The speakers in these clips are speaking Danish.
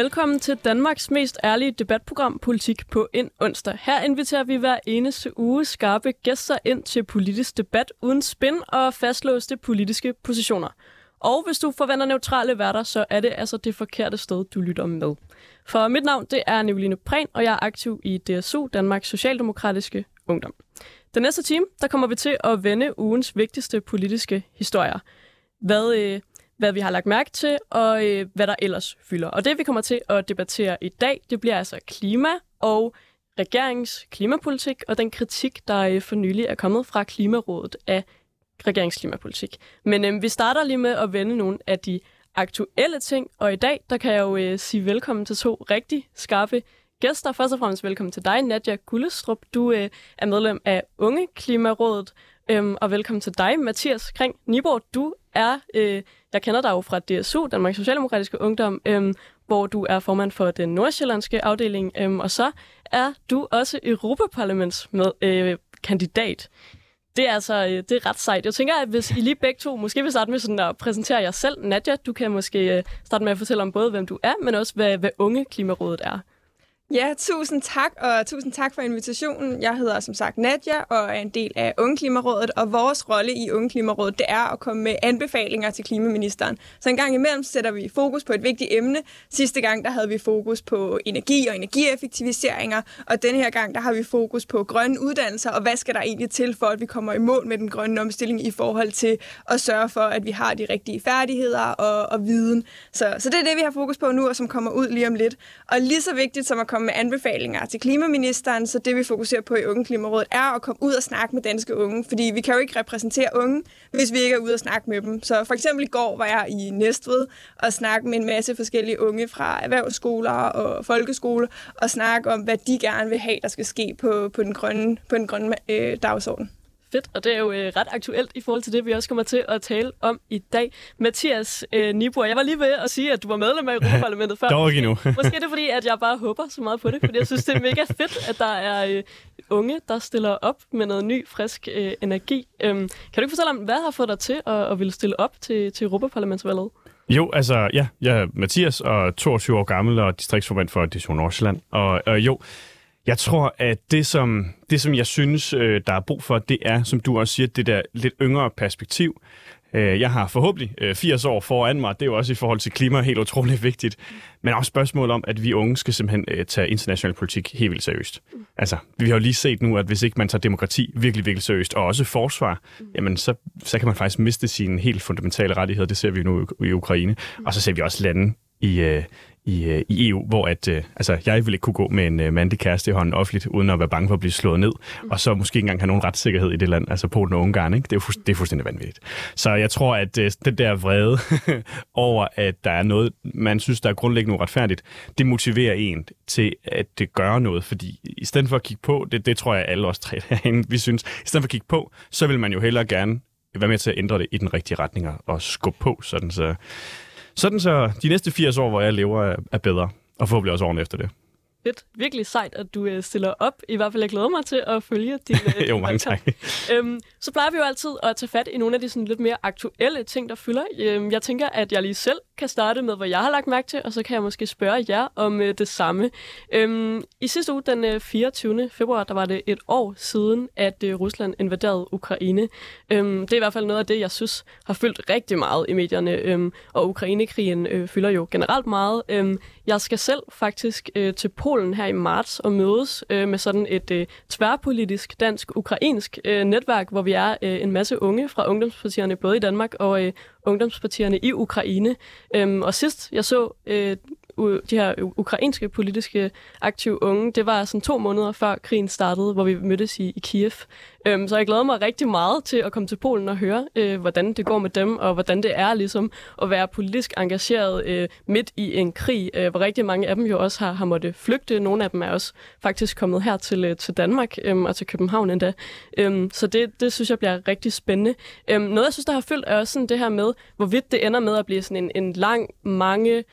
Velkommen til Danmarks mest ærlige debatprogram Politik på en onsdag. Her inviterer vi hver eneste uge skarpe gæster ind til politisk debat uden spin og fastlåste politiske positioner. Og hvis du forventer neutrale værter, så er det altså det forkerte sted, du lytter med. For mit navn det er Nicoline Prehn, og jeg er aktiv i DSU, Danmarks Socialdemokratiske Ungdom. Den næste time, der kommer vi til at vende ugens vigtigste politiske historier. Hvad, øh, hvad vi har lagt mærke til, og øh, hvad der ellers fylder. Og det, vi kommer til at debattere i dag, det bliver altså klima og regeringens klimapolitik, og den kritik, der øh, for nylig er kommet fra Klimarådet af regeringens klimapolitik. Men øh, vi starter lige med at vende nogle af de aktuelle ting, og i dag, der kan jeg jo øh, sige velkommen til to rigtig skarpe gæster. Først og fremmest velkommen til dig, Nadja Gullestrup. Du øh, er medlem af Unge Klimarådet, øhm, og velkommen til dig, Mathias Kring Niborg. Du er, øh, jeg kender dig jo fra DSU, Danmarks Socialdemokratiske Ungdom, øhm, hvor du er formand for den nordsjællandske afdeling, øhm, og så er du også Europaparlaments med, øh, kandidat. Det er altså øh, det er ret sejt. Jeg tænker, at hvis I lige begge to måske vil starte med sådan at præsentere jer selv. Nadja, du kan måske øh, starte med at fortælle om både, hvem du er, men også, hvad, hvad Unge Klimarådet er. Ja, tusind tak, og tusind tak for invitationen. Jeg hedder som sagt Nadja og er en del af Ungeklimarådet, og vores rolle i Ungeklimarådet, det er at komme med anbefalinger til klimaministeren. Så en gang imellem sætter vi fokus på et vigtigt emne. Sidste gang, der havde vi fokus på energi og energieffektiviseringer, og denne her gang, der har vi fokus på grønne uddannelser, og hvad skal der egentlig til for, at vi kommer i mål med den grønne omstilling i forhold til at sørge for, at vi har de rigtige færdigheder og, og viden. Så, så det er det, vi har fokus på nu, og som kommer ud lige om lidt. Og lige så vigtigt som at komme komme med anbefalinger til klimaministeren, så det vi fokuserer på i Unge Klimarådet er at komme ud og snakke med danske unge, fordi vi kan jo ikke repræsentere unge, hvis vi ikke er ude og snakke med dem. Så for eksempel i går var jeg i Næstved og snakke med en masse forskellige unge fra erhvervsskoler og folkeskole og snakke om, hvad de gerne vil have, der skal ske på, på den grønne, på den grønne øh, dagsorden. Fedt, og det er jo øh, ret aktuelt i forhold til det, vi også kommer til at tale om i dag. Mathias øh, Nibor, jeg var lige ved at sige, at du var medlem af Europaparlamentet før. Dog ikke nu. Måske er det fordi, at jeg bare håber så meget på det, fordi jeg synes, det er mega fedt, at der er øh, unge, der stiller op med noget ny, frisk øh, energi. Øhm, kan du ikke fortælle om, hvad har fået dig til at, at ville stille op til, til Europaparlamentsvalget? Jo, altså, ja, jeg er Mathias og 22 år gammel og distriktsformand for Division Nordsjælland. Og øh, jo, jeg tror, at det som, det, som jeg synes, øh, der er brug for, det er, som du også siger, det der lidt yngre perspektiv. Øh, jeg har forhåbentlig øh, 80 år foran mig. Det er jo også i forhold til klima helt utroligt vigtigt. Men også spørgsmålet om, at vi unge skal simpelthen tage international politik helt vildt seriøst. Altså, vi har jo lige set nu, at hvis ikke man tager demokrati virkelig, virkelig seriøst, og også forsvar, jamen så, så kan man faktisk miste sine helt fundamentale rettigheder. Det ser vi nu i Ukraine. Og så ser vi også lande i, i, øh, i EU, hvor at, øh, altså, jeg ville ikke kunne gå med en øh, mandlig kæreste i hånden offentligt, uden at være bange for at blive slået ned, mm. og så måske ikke engang have nogen retssikkerhed i det land, altså Polen og Ungarn, ikke? Det, er det er fuldstændig vanvittigt. Så jeg tror, at øh, den der vrede over, at der er noget, man synes, der er grundlæggende uretfærdigt, det motiverer en til, at det gør noget, fordi i stedet for at kigge på, det, det tror jeg alle os tre derinde, vi synes, i stedet for at kigge på, så vil man jo hellere gerne være med til at ændre det i den rigtige retning og skubbe på, sådan så sådan så de næste 80 år, hvor jeg lever, er bedre. Og forhåbentlig også årene efter det. Fedt. Virkelig sejt, at du øh, stiller op. I hvert fald, jeg glæder mig til at følge din øh, Jo, mange tak. Øhm, så plejer vi jo altid at tage fat i nogle af de sådan lidt mere aktuelle ting, der fylder. Øhm, jeg tænker, at jeg lige selv kan starte med, hvad jeg har lagt mærke til, og så kan jeg måske spørge jer om øh, det samme. Øhm, I sidste uge, den øh, 24. februar, der var det et år siden, at øh, Rusland invaderede Ukraine. Øhm, det er i hvert fald noget af det, jeg synes har fyldt rigtig meget i medierne, øhm, og Ukrainekrigen øh, fylder jo generelt meget. Øhm, jeg skal selv faktisk øh, til Polen her i marts og mødes øh, med sådan et øh, tværpolitisk dansk-ukrainsk øh, netværk, hvor vi er øh, en masse unge fra ungdomspartierne, både i Danmark og øh, ungdomspartierne i Ukraine. Øhm, og sidst jeg så øh, de her ukrainske politiske aktive unge, det var sådan to måneder før krigen startede, hvor vi mødtes i, i Kiev. Øhm, så jeg glæder mig rigtig meget til at komme til Polen og høre, øh, hvordan det går med dem, og hvordan det er ligesom at være politisk engageret øh, midt i en krig, øh, hvor rigtig mange af dem jo også har, har måttet flygte. Nogle af dem er også faktisk kommet her til, øh, til Danmark øh, og til København endda. Øhm, så det, det synes jeg bliver rigtig spændende. Øhm, noget, jeg synes, der har fyldt, er også sådan det her med, hvorvidt det ender med at blive sådan en, en lang, mange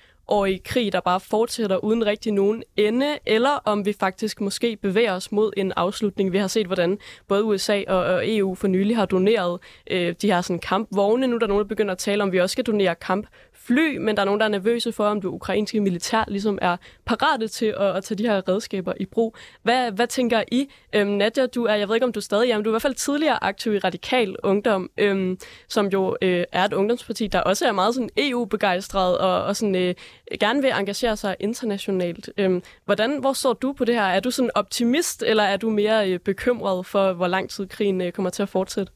i krig, der bare fortsætter uden rigtig nogen ende, eller om vi faktisk måske bevæger os mod en afslutning. Vi har set, hvordan både USA og, og EU for nylig har doneret øh, de her sådan kampvogne. Nu er der nogen, der begynder at tale om, at vi også skal donere kamp fly, men der er nogen, der er nervøse for, om det ukrainske militær ligesom er parate til at, at tage de her redskaber i brug. Hvad, hvad tænker I? Øhm, Nadja, du er, jeg ved ikke, om du er stadig er, men du er i hvert fald tidligere aktiv i Radikal Ungdom, øhm, som jo øh, er et ungdomsparti, der også er meget sådan EU-begejstret og, og sådan, øh, gerne vil engagere sig internationalt. Øhm, hvordan, hvor står du på det her? Er du sådan optimist, eller er du mere øh, bekymret for, hvor lang tid krigen øh, kommer til at fortsætte?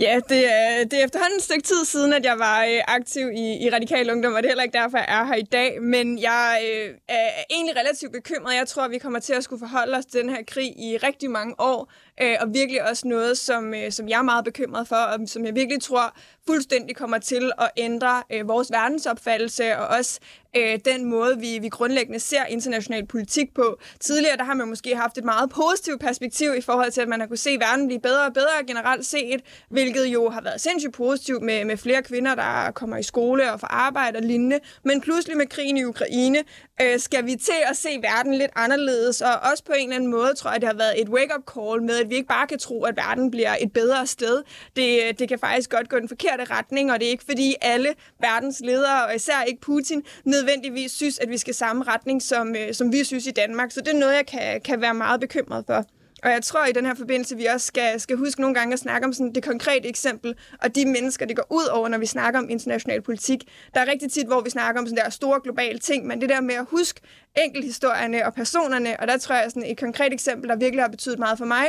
Ja, det er, det er efterhånden et stykke tid siden, at jeg var øh, aktiv i, i Radikal Ungdom, og det er heller ikke derfor, jeg er her i dag. Men jeg øh, er egentlig relativt bekymret. Jeg tror, at vi kommer til at skulle forholde os til den her krig i rigtig mange år, øh, og virkelig også noget, som, øh, som jeg er meget bekymret for, og som jeg virkelig tror fuldstændig kommer til at ændre øh, vores verdensopfattelse, og også øh, den måde, vi, vi grundlæggende ser international politik på. Tidligere der har man måske haft et meget positivt perspektiv i forhold til, at man har kunne se verden blive bedre og bedre generelt set, hvilket jo har været sindssygt positivt med, med flere kvinder, der kommer i skole og får arbejde og lignende. Men pludselig med krigen i Ukraine øh, skal vi til at se verden lidt anderledes, og også på en eller anden måde tror jeg, det har været et wake-up call med, at vi ikke bare kan tro, at verden bliver et bedre sted. Det, det kan faktisk godt gå den forkerte retning, og det er ikke fordi alle verdens ledere, og især ikke Putin, nødvendigvis synes, at vi skal samme retning, som, øh, som vi synes i Danmark. Så det er noget, jeg kan, kan være meget bekymret for. Og jeg tror i den her forbindelse, vi også skal, skal huske nogle gange at snakke om sådan det konkrete eksempel, og de mennesker, det går ud over, når vi snakker om international politik. Der er rigtig tit, hvor vi snakker om sådan der store globale ting, men det der med at huske enkelthistorierne og personerne, og der tror jeg sådan et konkret eksempel, der virkelig har betydet meget for mig,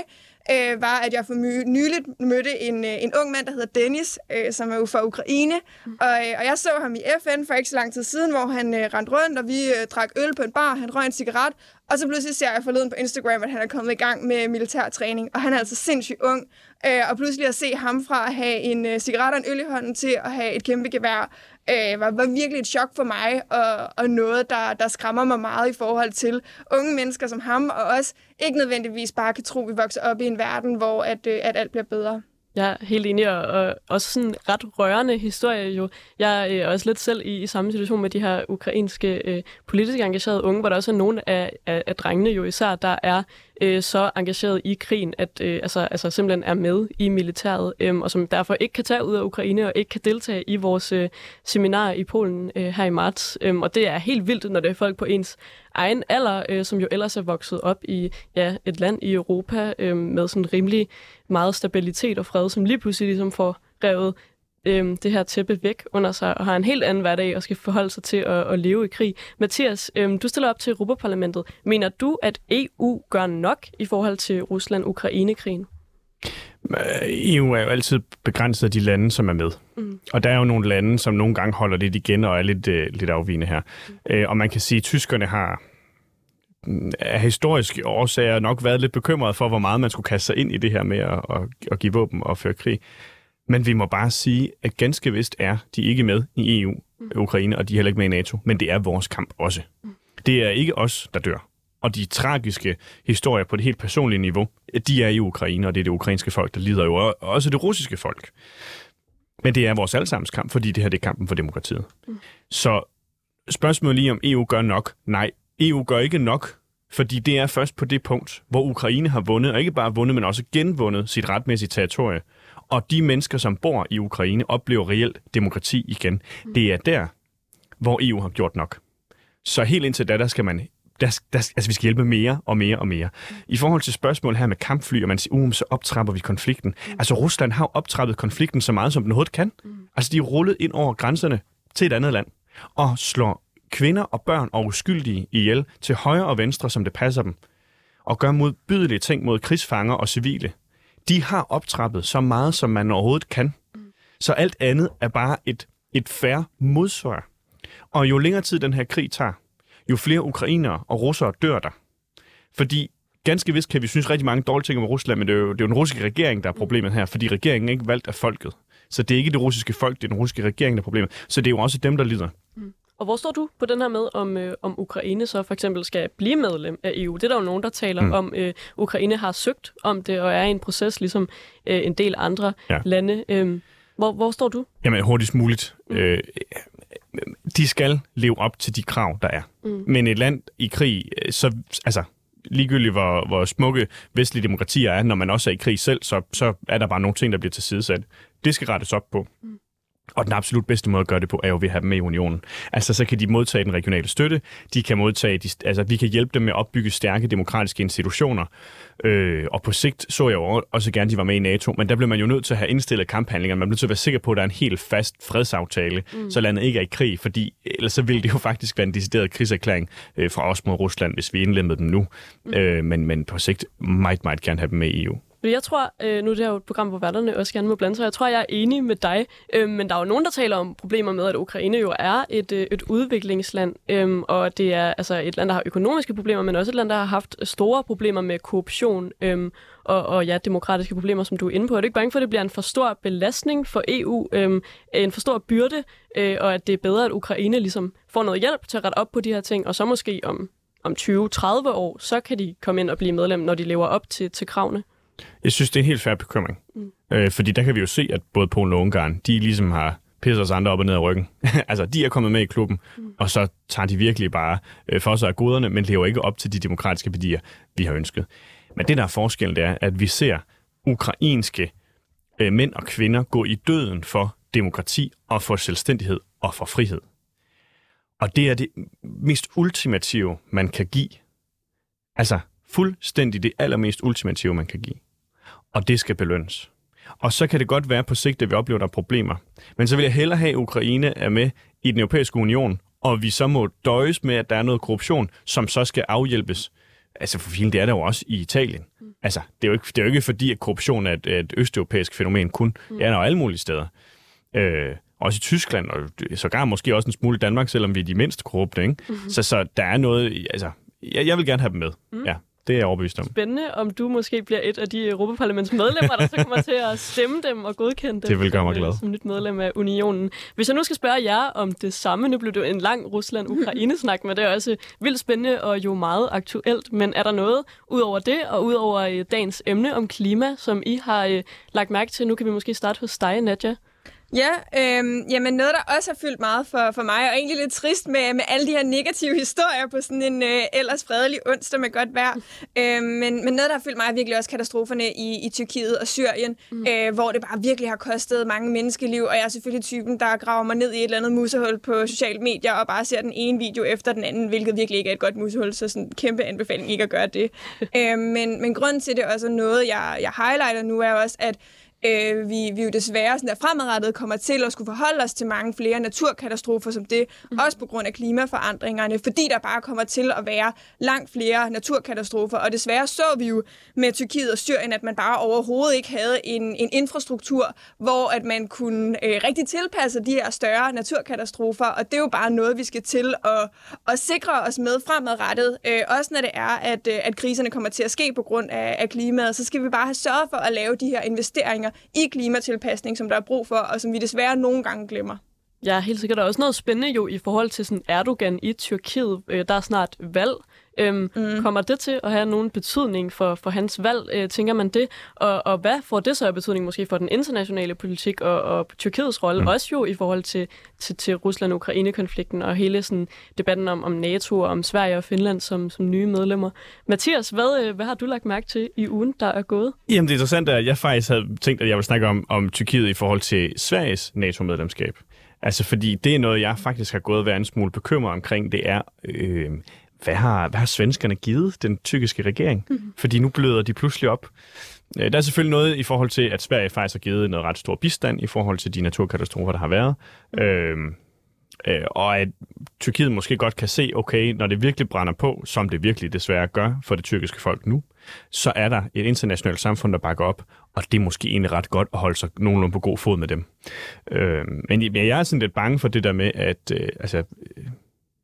øh, var, at jeg for nyligt mødte en, øh, en ung mand, der hedder Dennis, øh, som er jo fra Ukraine. Mm. Og, øh, og jeg så ham i FN for ikke så lang tid siden, hvor han øh, rendte rundt, og vi øh, drak øl på en bar, han røg en cigaret, og så pludselig ser jeg forleden på Instagram, at han er kommet i gang med militær træning, og han er altså sindssygt ung. Øh, og pludselig at se ham fra at have en øh, cigaret og en øl i hånden til at have et kæmpe gevær, øh, var, var virkelig et chok for mig, og, og noget, der, der skræmmer mig meget i forhold til unge mennesker som ham, og også ikke nødvendigvis bare kan tro, at vi vokser op i en verden, hvor at, øh, at alt bliver bedre. Jeg er helt enig, og, og også sådan ret rørende historie jo. Jeg er øh, også lidt selv i, i samme situation med de her ukrainske øh, politisk engagerede unge, hvor der også er nogle af, af, af drengene jo især, der er øh, så engageret i krigen, at øh, altså, altså simpelthen er med i militæret, øh, og som derfor ikke kan tage ud af Ukraine og ikke kan deltage i vores øh, seminar i Polen øh, her i marts. Øh, og det er helt vildt, når det er folk på ens egen alder, øh, som jo ellers er vokset op i ja, et land i Europa øh, med sådan rimelig meget stabilitet og fred, som lige pludselig ligesom får revet øh, det her tæppe væk under sig og har en helt anden hverdag og skal forholde sig til at, at leve i krig. Mathias, øh, du stiller op til Europaparlamentet. Mener du, at EU gør nok i forhold til Rusland-Ukraine-krigen? EU er jo altid begrænset af de lande, som er med. Mm. Og der er jo nogle lande, som nogle gange holder lidt igen og er lidt, uh, lidt afvigende her. Mm. Uh, og man kan sige, at tyskerne har mm, af historiske årsager nok været lidt bekymret for, hvor meget man skulle kaste sig ind i det her med at, at, at give våben og føre krig. Men vi må bare sige, at ganske vist er de ikke med i EU, mm. Ukraine, og de er heller ikke med i NATO. Men det er vores kamp også. Mm. Det er ikke os, der dør. Og de tragiske historier på det helt personlige niveau, de er i Ukraine, og det er det ukrainske folk, der lider jo og også det russiske folk. Men det er vores allesammens kamp, fordi det her det er kampen for demokratiet. Mm. Så spørgsmålet lige om EU gør nok. Nej, EU gør ikke nok, fordi det er først på det punkt, hvor Ukraine har vundet, og ikke bare vundet, men også genvundet sit retmæssige territorie. Og de mennesker, som bor i Ukraine, oplever reelt demokrati igen. Mm. Det er der, hvor EU har gjort nok. Så helt indtil da, der skal man der, der, altså, vi skal hjælpe mere og mere og mere. I forhold til spørgsmål her med kampfly, og man siger, um, så optrapper vi konflikten. Mm. Altså, Rusland har optrappet konflikten så meget, som den overhovedet kan. Mm. Altså, de er rullet ind over grænserne til et andet land, og slår kvinder og børn og uskyldige ihjel til højre og venstre, som det passer dem, og gør modbydelige ting mod krigsfanger og civile. De har optrappet så meget, som man overhovedet kan. Så alt andet er bare et, et færre modsvar. Og jo længere tid den her krig tager, jo flere ukrainere og russere dør der. Fordi ganske vist kan vi synes rigtig mange dårlige ting om Rusland, men det er jo, det er jo den russiske regering, der er problemet her, fordi regeringen er ikke valgt af folket. Så det er ikke det russiske folk, det er den russiske regering, der er problemet. Så det er jo også dem, der lider. Og hvor står du på den her med, om, øh, om Ukraine så for eksempel skal blive medlem af EU? Det er der jo nogen, der taler mm. om. Øh, Ukraine har søgt om det, og er i en proces, ligesom øh, en del andre ja. lande. Øh, hvor, hvor står du? Jamen hurtigst muligt. Mm. Øh, de skal leve op til de krav, der er. Mm. Men et land i krig, øh, så altså, ligegyldigt hvor, hvor smukke vestlige demokratier er, når man også er i krig selv, så, så er der bare nogle ting, der bliver tilsidesat. Det skal rettes op på. Mm. Og den absolut bedste måde at gøre det på, er jo ved at have dem med i unionen. Altså, så kan de modtage den regionale støtte, de kan modtage, de, altså, vi kan hjælpe dem med at opbygge stærke demokratiske institutioner, øh, og på sigt så jeg jo også gerne, at de var med i NATO, men der blev man jo nødt til at have indstillet kamphandlinger. Man blev nødt til at være sikker på, at der er en helt fast fredsaftale, mm. så landet ikke er i krig, fordi ellers så ville det jo faktisk være en decideret krigserklæring øh, fra os mod Rusland, hvis vi indlemmede dem nu. Mm. Øh, men, men på sigt meget, meget gerne have dem med i EU. Men jeg tror, øh, nu er det her jo et program, hvor værterne også gerne må blande sig, jeg tror, jeg er enig med dig, øh, men der er jo nogen, der taler om problemer med, at Ukraine jo er et, øh, et udviklingsland, øh, og det er altså et land, der har økonomiske problemer, men også et land, der har haft store problemer med korruption øh, og, og ja, demokratiske problemer, som du er inde på. Er du ikke bange for, at det bliver en for stor belastning for EU, øh, en for stor byrde, øh, og at det er bedre, at Ukraine ligesom får noget hjælp til at rette op på de her ting, og så måske om, om 20-30 år, så kan de komme ind og blive medlem, når de lever op til, til kravene? Jeg synes, det er en helt færre bekymring. Mm. Øh, fordi der kan vi jo se, at både Polen og Ungarn, de ligesom har pisset os andre op og ned af ryggen. altså, de er kommet med i klubben, mm. og så tager de virkelig bare øh, for sig af goderne, men lever ikke op til de demokratiske værdier, vi har ønsket. Men det, der er forskellen, det er, at vi ser ukrainske øh, mænd og kvinder gå i døden for demokrati og for selvstændighed og for frihed. Og det er det mest ultimative, man kan give. Altså, fuldstændig det allermest ultimative, man kan give. Og det skal belønnes. Og så kan det godt være på sigt, at vi oplever, at der er problemer. Men så vil jeg hellere have, at Ukraine er med i den europæiske union, og vi så må døjes med, at der er noget korruption, som så skal afhjælpes. Altså for filen, det er der jo også i Italien. Mm. Altså, det er, jo ikke, det er jo ikke fordi, at korruption er et, et østeuropæisk fænomen kun. Mm. Det er der jo alle mulige steder. Øh, også i Tyskland, og sågar måske også en smule i Danmark, selvom vi er de mindst korrupte. Ikke? Mm-hmm. Så, så der er noget, altså, jeg, jeg vil gerne have dem med. Mm. Ja. Det er jeg overbevist om. Spændende, om du måske bliver et af de Europaparlamentsmedlemmer, der så kommer til at stemme dem og godkende dem. Det vil gøre mig glad. Som nyt medlem af unionen. Hvis jeg nu skal spørge jer om det samme, nu blev det en lang Rusland-Ukraine-snak, men det er også vildt spændende og jo meget aktuelt. Men er der noget ud over det, og ud over øh, dagens emne om klima, som I har øh, lagt mærke til? Nu kan vi måske starte hos dig, Nadja. Ja, øh, jamen noget, der også har fyldt meget for, for mig, og egentlig lidt trist med, med alle de her negative historier på sådan en øh, ellers fredelig onsdag med godt vejr. Øh, men, men noget, der har fyldt mig, er virkelig også katastroferne i, i Tyrkiet og Syrien, mm. øh, hvor det bare virkelig har kostet mange menneskeliv, og jeg er selvfølgelig typen, der graver mig ned i et eller andet musehul på sociale medier og bare ser den ene video efter den anden, hvilket virkelig ikke er et godt musehul, så sådan en kæmpe anbefaling ikke at gøre det. øh, men, men grunden til det også er noget, jeg, jeg highlighter nu, er også, at øh, vi, vi jo desværre sådan der fremadrettet kommer til at skulle forholde os til mange flere naturkatastrofer som det, mm. også på grund af klimaforandringerne, fordi der bare kommer til at være langt flere naturkatastrofer. Og desværre så vi jo med Tyrkiet og Syrien, at man bare overhovedet ikke havde en, en infrastruktur, hvor at man kunne øh, rigtig tilpasse de her større naturkatastrofer, og det er jo bare noget, vi skal til at, at sikre os med fremadrettet. Øh, også når det er, at, øh, at kriserne kommer til at ske på grund af, af klimaet, så skal vi bare have sørget for at lave de her investeringer i klimatilpasning, som der er brug for, og som vi desværre nogle gange glemmer. Ja, helt sikkert. Der er også noget spændende jo i forhold til sådan Erdogan i Tyrkiet. Øh, der er snart valg. Øhm, mm. Kommer det til at have nogen betydning for, for hans valg, øh, tænker man det? Og, og hvad får det så af betydning måske for den internationale politik og, og Tyrkiets rolle, mm. også jo i forhold til, til, til Rusland-Ukraine-konflikten og hele sådan, debatten om, om NATO og om Sverige og Finland som, som nye medlemmer. Mathias, hvad, øh, hvad har du lagt mærke til i ugen, der er gået? Jamen det er interessant, at jeg faktisk havde tænkt, at jeg ville snakke om, om Tyrkiet i forhold til Sveriges NATO-medlemskab. Altså fordi det er noget, jeg faktisk har gået og været en smule bekymret omkring, det er, øh, hvad har, hvad har svenskerne givet den tyrkiske regering? Mm-hmm. Fordi nu bløder de pludselig op. Øh, der er selvfølgelig noget i forhold til, at Sverige faktisk har givet noget ret stor bistand i forhold til de naturkatastrofer, der har været. Mm. Øh, øh, og at Tyrkiet måske godt kan se, okay, når det virkelig brænder på, som det virkelig desværre gør for det tyrkiske folk nu, så er der et internationalt samfund, der bakker op, og det er måske egentlig ret godt at holde sig nogenlunde på god fod med dem. Øh, men jeg er sådan lidt bange for det der med, at øh, altså,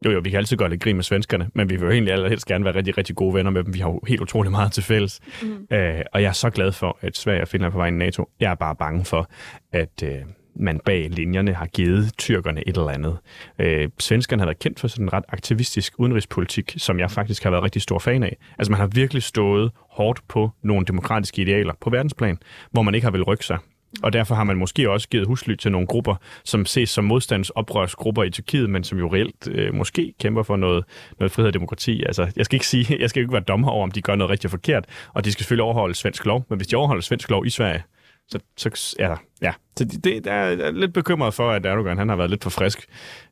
jo, jo, vi kan altid gøre lidt grin med svenskerne, men vi vil jo egentlig allerhelst gerne være rigtig, rigtig gode venner med dem. Vi har jo helt utrolig meget til fælles. Mm. Øh, og jeg er så glad for, at Sverige og Finland er på vej i NATO. Jeg er bare bange for, at øh, man bag linjerne har givet tyrkerne et eller andet. Øh, svenskerne har været kendt for sådan en ret aktivistisk udenrigspolitik, som jeg faktisk har været rigtig stor fan af. Altså man har virkelig stået hårdt på nogle demokratiske idealer på verdensplan, hvor man ikke har vil rykke sig. Og derfor har man måske også givet husly til nogle grupper, som ses som modstandsoprørsgrupper i Tyrkiet, men som jo reelt øh, måske kæmper for noget, noget frihed og demokrati. Altså, jeg skal ikke sige, jeg skal ikke være dommer over, om de gør noget rigtig forkert, og de skal selvfølgelig overholde svensk lov, men hvis de overholder svensk lov i Sverige, Så, så ja, ja. Så det, der er lidt bekymret for, at Erdogan han har været lidt for frisk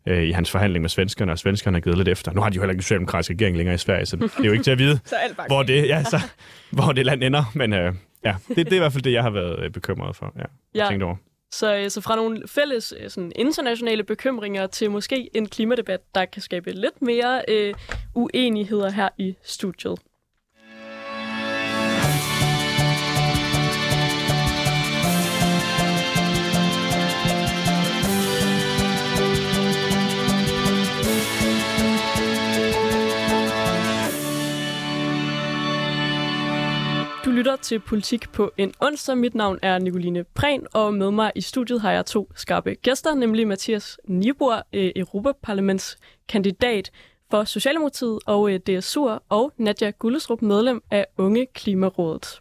øh, i hans forhandling med svenskerne, og svenskerne har givet lidt efter. Nu har de jo heller ikke en socialdemokratisk regering længere i Sverige, så det er jo ikke til at vide, hvor det, ja, så, hvor det land ender. Men øh, ja, det, det er i hvert fald det, jeg har været øh, bekymret for. Ja, Ja. Tænkt over. Så, øh, så fra nogle fælles øh, sådan internationale bekymringer til måske en klimadebat, der kan skabe lidt mere øh, uenigheder her i studiet. Lytter til Politik på en onsdag. Mit navn er Nicoline Prehn, og med mig i studiet har jeg to skarpe gæster, nemlig Mathias Nibor, øh, Europaparlamentskandidat for Socialdemokratiet og øh, DSU'er, og Nadja Gullesrup, medlem af Unge Klimarådet.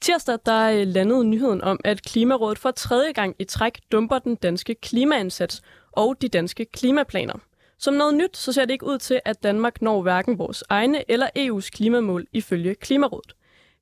Tirsdag der øh, landede nyheden om, at Klimarådet for tredje gang i træk dumper den danske klimaindsats og de danske klimaplaner. Som noget nyt, så ser det ikke ud til, at Danmark når hverken vores egne eller EU's klimamål ifølge Klimarådet.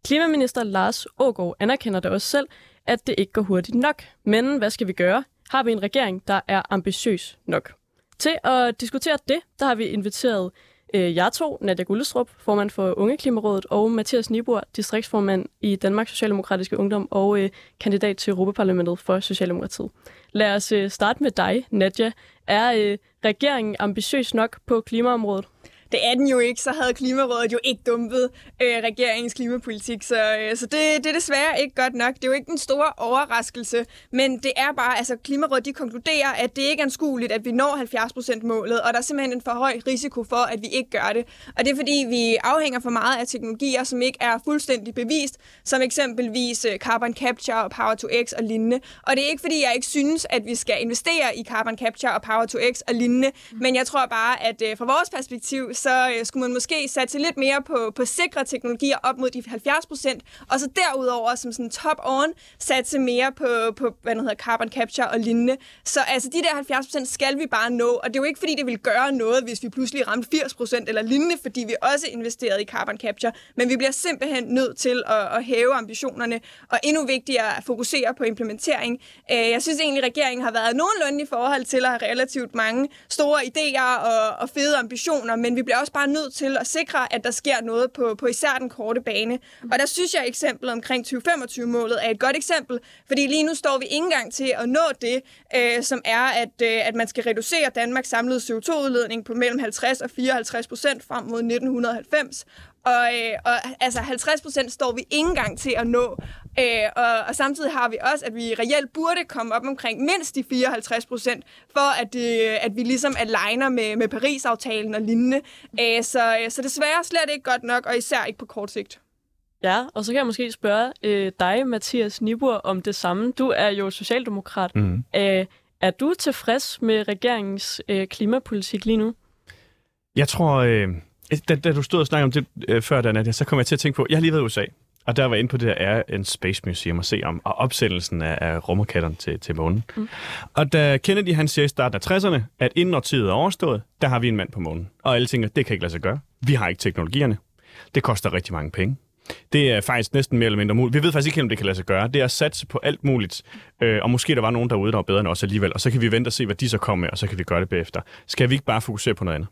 Klimaminister Lars Ågaard anerkender det også selv, at det ikke går hurtigt nok. Men hvad skal vi gøre? Har vi en regering, der er ambitiøs nok? Til at diskutere det, der har vi inviteret øh, jer to, Nadia Gullestrup, formand for Unge Klimarådet, og Mathias Nibor, distriktsformand i Danmarks Socialdemokratiske Ungdom og øh, kandidat til Europaparlamentet for Socialdemokratiet. Lad os øh, starte med dig, Nadia. Er øh, regeringen ambitiøs nok på klimaområdet? Det er den jo ikke, så havde Klimarådet jo ikke dumpet øh, regeringens klimapolitik, så, øh, så det, det er desværre ikke godt nok. Det er jo ikke den store overraskelse, men det er bare, altså Klimarådet de konkluderer, at det ikke er anskueligt, at vi når 70%-målet, og der er simpelthen en for høj risiko for, at vi ikke gør det. Og det er fordi, vi afhænger for meget af teknologier, som ikke er fuldstændig bevist, som eksempelvis øh, carbon capture og power to x og lignende. Og det er ikke fordi, jeg ikke synes, at vi skal investere i carbon capture og power to x og lignende, men jeg tror bare, at øh, fra vores perspektiv, så øh, skulle man måske satse lidt mere på, på sikre teknologier op mod de 70 procent, og så derudover som sådan top-on satse mere på, på hvad det hedder, carbon capture og lignende. Så altså de der 70 procent skal vi bare nå, og det er jo ikke fordi, det vil gøre noget, hvis vi pludselig ramte 80 procent eller lignende, fordi vi også investerede i carbon capture, men vi bliver simpelthen nødt til at, at hæve ambitionerne, og endnu vigtigere at fokusere på implementering. Øh, Jeg synes egentlig, at regeringen har været nogenlunde i forhold til at have relativt mange store idéer og, og fede ambitioner, men vi bliver også bare nødt til at sikre, at der sker noget på, på især den korte bane. Og der synes jeg, at eksemplet omkring 2025-målet er et godt eksempel, fordi lige nu står vi ikke engang til at nå det, øh, som er, at, øh, at man skal reducere Danmarks samlede CO2-udledning på mellem 50 og 54 procent frem mod 1990. Og, øh, og altså 50 procent står vi ikke engang til at nå. Øh, og, og samtidig har vi også, at vi reelt burde komme op omkring mindst de 54 procent, for at, øh, at vi ligesom aligner med, med Paris-aftalen og lignende. Øh, så, øh, så desværre slet ikke godt nok, og især ikke på kort sigt. Ja, og så kan jeg måske spørge øh, dig, Mathias Nibur, om det samme. Du er jo socialdemokrat. Mm. Øh, er du tilfreds med regeringens øh, klimapolitik lige nu? Jeg tror, øh, da, da du stod og snakkede om det øh, før, Nadia, så kom jeg til at tænke på, jeg har lige været i USA, og der var inde på det der Air and Space Museum at se om, og opsættelsen af, af rumraketterne til, til månen. Mm. Og da Kennedy han siger i starten af 60'erne, at inden årtiet er overstået, der har vi en mand på månen. Og alle tænker, det kan ikke lade sig gøre. Vi har ikke teknologierne. Det koster rigtig mange penge. Det er faktisk næsten mere eller mindre muligt. Vi ved faktisk ikke, om det kan lade sig gøre. Det er at satse på alt muligt. Øh, og måske der var nogen derude, der var bedre end os alligevel. Og så kan vi vente og se, hvad de så kommer med, og så kan vi gøre det bagefter. Skal vi ikke bare fokusere på noget andet?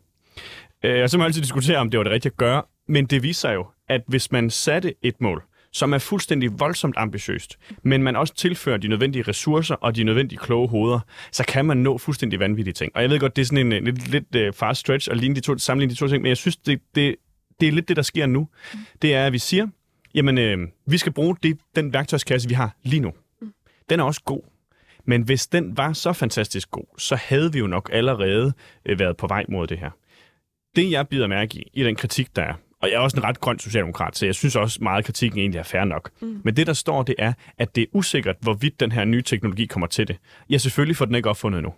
Øh, og så må man altid diskutere, om det var det rigtige at gøre. Men det viser sig jo, at hvis man satte et mål, som er fuldstændig voldsomt ambitiøst, men man også tilfører de nødvendige ressourcer og de nødvendige kloge hoveder, så kan man nå fuldstændig vanvittige ting. Og jeg ved godt, det er sådan en, en lidt, lidt øh, uh, fast stretch at ligne de to, sammenligne de to ting, men jeg synes, det, det, det er lidt det, der sker nu. Det er, at vi siger, jamen, øh, vi skal bruge det, den værktøjskasse, vi har lige nu. Den er også god. Men hvis den var så fantastisk god, så havde vi jo nok allerede øh, været på vej mod det her. Det, jeg bider mærke i, i den kritik, der er, og jeg er også en ret grøn socialdemokrat, så jeg synes også meget af kritikken egentlig er fair nok. Mm. Men det, der står, det er, at det er usikkert, hvorvidt den her nye teknologi kommer til det. Ja, selvfølgelig får den ikke opfundet endnu.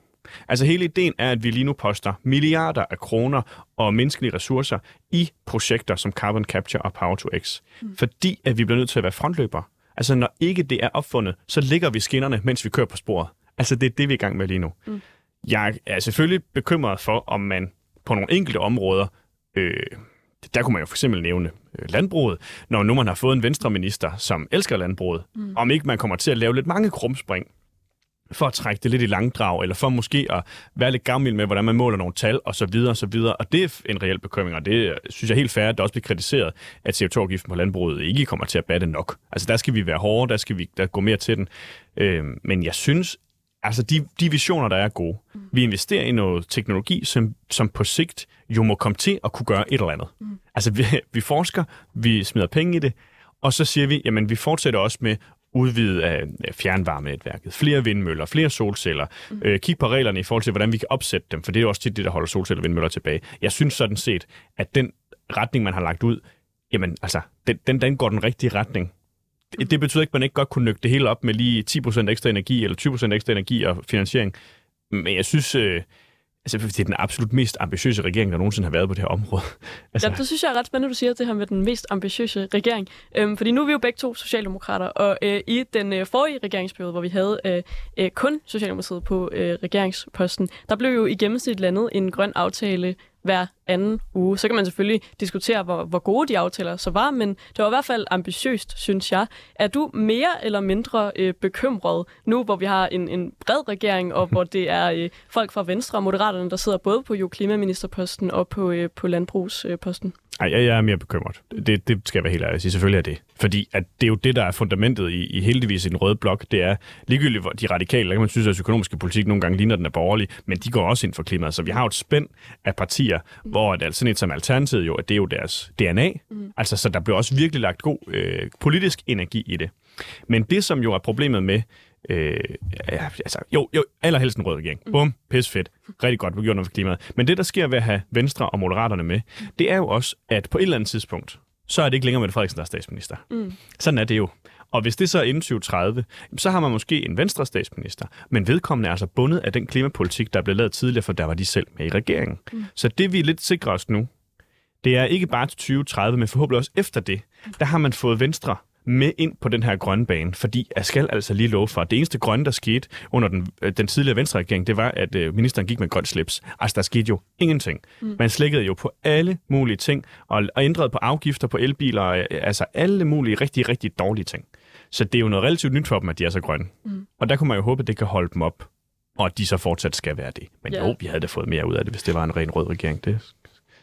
Altså hele ideen er, at vi lige nu poster milliarder af kroner og menneskelige ressourcer i projekter som Carbon Capture og Power to X. Mm. Fordi at vi bliver nødt til at være frontløbere. Altså når ikke det er opfundet, så ligger vi skinnerne, mens vi kører på sporet. Altså det er det, vi er i gang med lige nu. Mm. Jeg er selvfølgelig bekymret for, om man på nogle enkelte områder øh, der kunne man jo for eksempel nævne øh, landbruget, når nu man har fået en venstreminister, som elsker landbruget, mm. om ikke man kommer til at lave lidt mange krumspring for at trække det lidt i langdrag, eller for måske at være lidt gammel med, hvordan man måler nogle tal, og så videre, og så videre. Og det er en reel bekymring, og det synes jeg helt fair, at det også bliver kritiseret, at CO2-afgiften på landbruget ikke kommer til at batte nok. Altså der skal vi være hårde, der skal vi der gå mere til den. Øh, men jeg synes, altså de, de visioner, der er gode. Mm. Vi investerer i noget teknologi, som, som på sigt jo må komme til at kunne gøre et eller andet. Mm. Altså vi, vi forsker, vi smider penge i det, og så siger vi, jamen vi fortsætter også med udvide af fjernvarmenetværket, flere vindmøller, flere solceller, mm. øh, kig på reglerne i forhold til, hvordan vi kan opsætte dem, for det er jo også tit det, der holder solceller og vindmøller tilbage. Jeg synes sådan set, at den retning, man har lagt ud, jamen altså, den, den, den går den rigtige retning. Det, det betyder ikke, at man ikke godt kunne nøgte det hele op med lige 10% ekstra energi, eller 20% ekstra energi og finansiering. Men jeg synes, øh, Altså, det er den absolut mest ambitiøse regering, der nogensinde har været på det her område. altså... Ja, det synes jeg er ret spændende, du siger det her med den mest ambitiøse regering. Øhm, fordi nu er vi jo begge to socialdemokrater, og øh, i den øh, forrige regeringsperiode, hvor vi havde øh, øh, kun Socialdemokratiet på øh, regeringsposten, der blev jo i gennemsnit landet en grøn aftale hver anden uge. Så kan man selvfølgelig diskutere, hvor, hvor gode de aftaler så var, men det var i hvert fald ambitiøst, synes jeg. Er du mere eller mindre øh, bekymret nu, hvor vi har en, en bred regering, og hvor det er øh, folk fra Venstre og Moderaterne, der sidder både på jo klimaministerposten og på, øh, på landbrugsposten? Nej, jeg, jeg er mere bekymret. Det, det skal jeg være helt ærlig sige. Selvfølgelig er det. Fordi at det er jo det, der er fundamentet i, i heldigvis i den røde blok. Det er ligegyldigt, hvor de radikale, der kan man synes, at økonomiske politik nogle gange ligner, den er borgerlig, men de går også ind for klimaet. Så vi har jo et spænd af partier, mm. hvor at, altså sådan et som Alternativet jo, at det er jo deres DNA. Mm. Altså, så der bliver også virkelig lagt god øh, politisk energi i det. Men det, som jo er problemet med Øh, ja, altså, jo, jo, allerhelst en rød regering. Mm. Bum, pis fedt. Rigtig godt, vi gjorde noget for klimaet. Men det, der sker ved at have Venstre og Moderaterne med, det er jo også, at på et eller andet tidspunkt, så er det ikke længere Mette Frederiksen, der er statsminister. Mm. Sådan er det jo. Og hvis det så er inden 2030, så har man måske en venstre statsminister, men vedkommende er altså bundet af den klimapolitik, der blev lavet tidligere, for der var de selv med i regeringen. Mm. Så det vi er lidt sikre os nu, det er ikke bare til 2030, men forhåbentlig også efter det, der har man fået Venstre med ind på den her grønne bane, fordi jeg skal altså lige love for, at det eneste grønne, der skete under den, øh, den tidligere venstre-regering, det var, at øh, ministeren gik med grønt slips. Altså, der skete jo ingenting. Mm. Man slækkede jo på alle mulige ting, og, og ændrede på afgifter på elbiler, øh, altså alle mulige rigtig, rigtig dårlige ting. Så det er jo noget relativt nyt for dem, at de er så grønne. Mm. Og der kunne man jo håbe, at det kan holde dem op, og at de så fortsat skal være det. Men ja. jo, vi havde da fået mere ud af det, hvis det var en ren rød regering. Det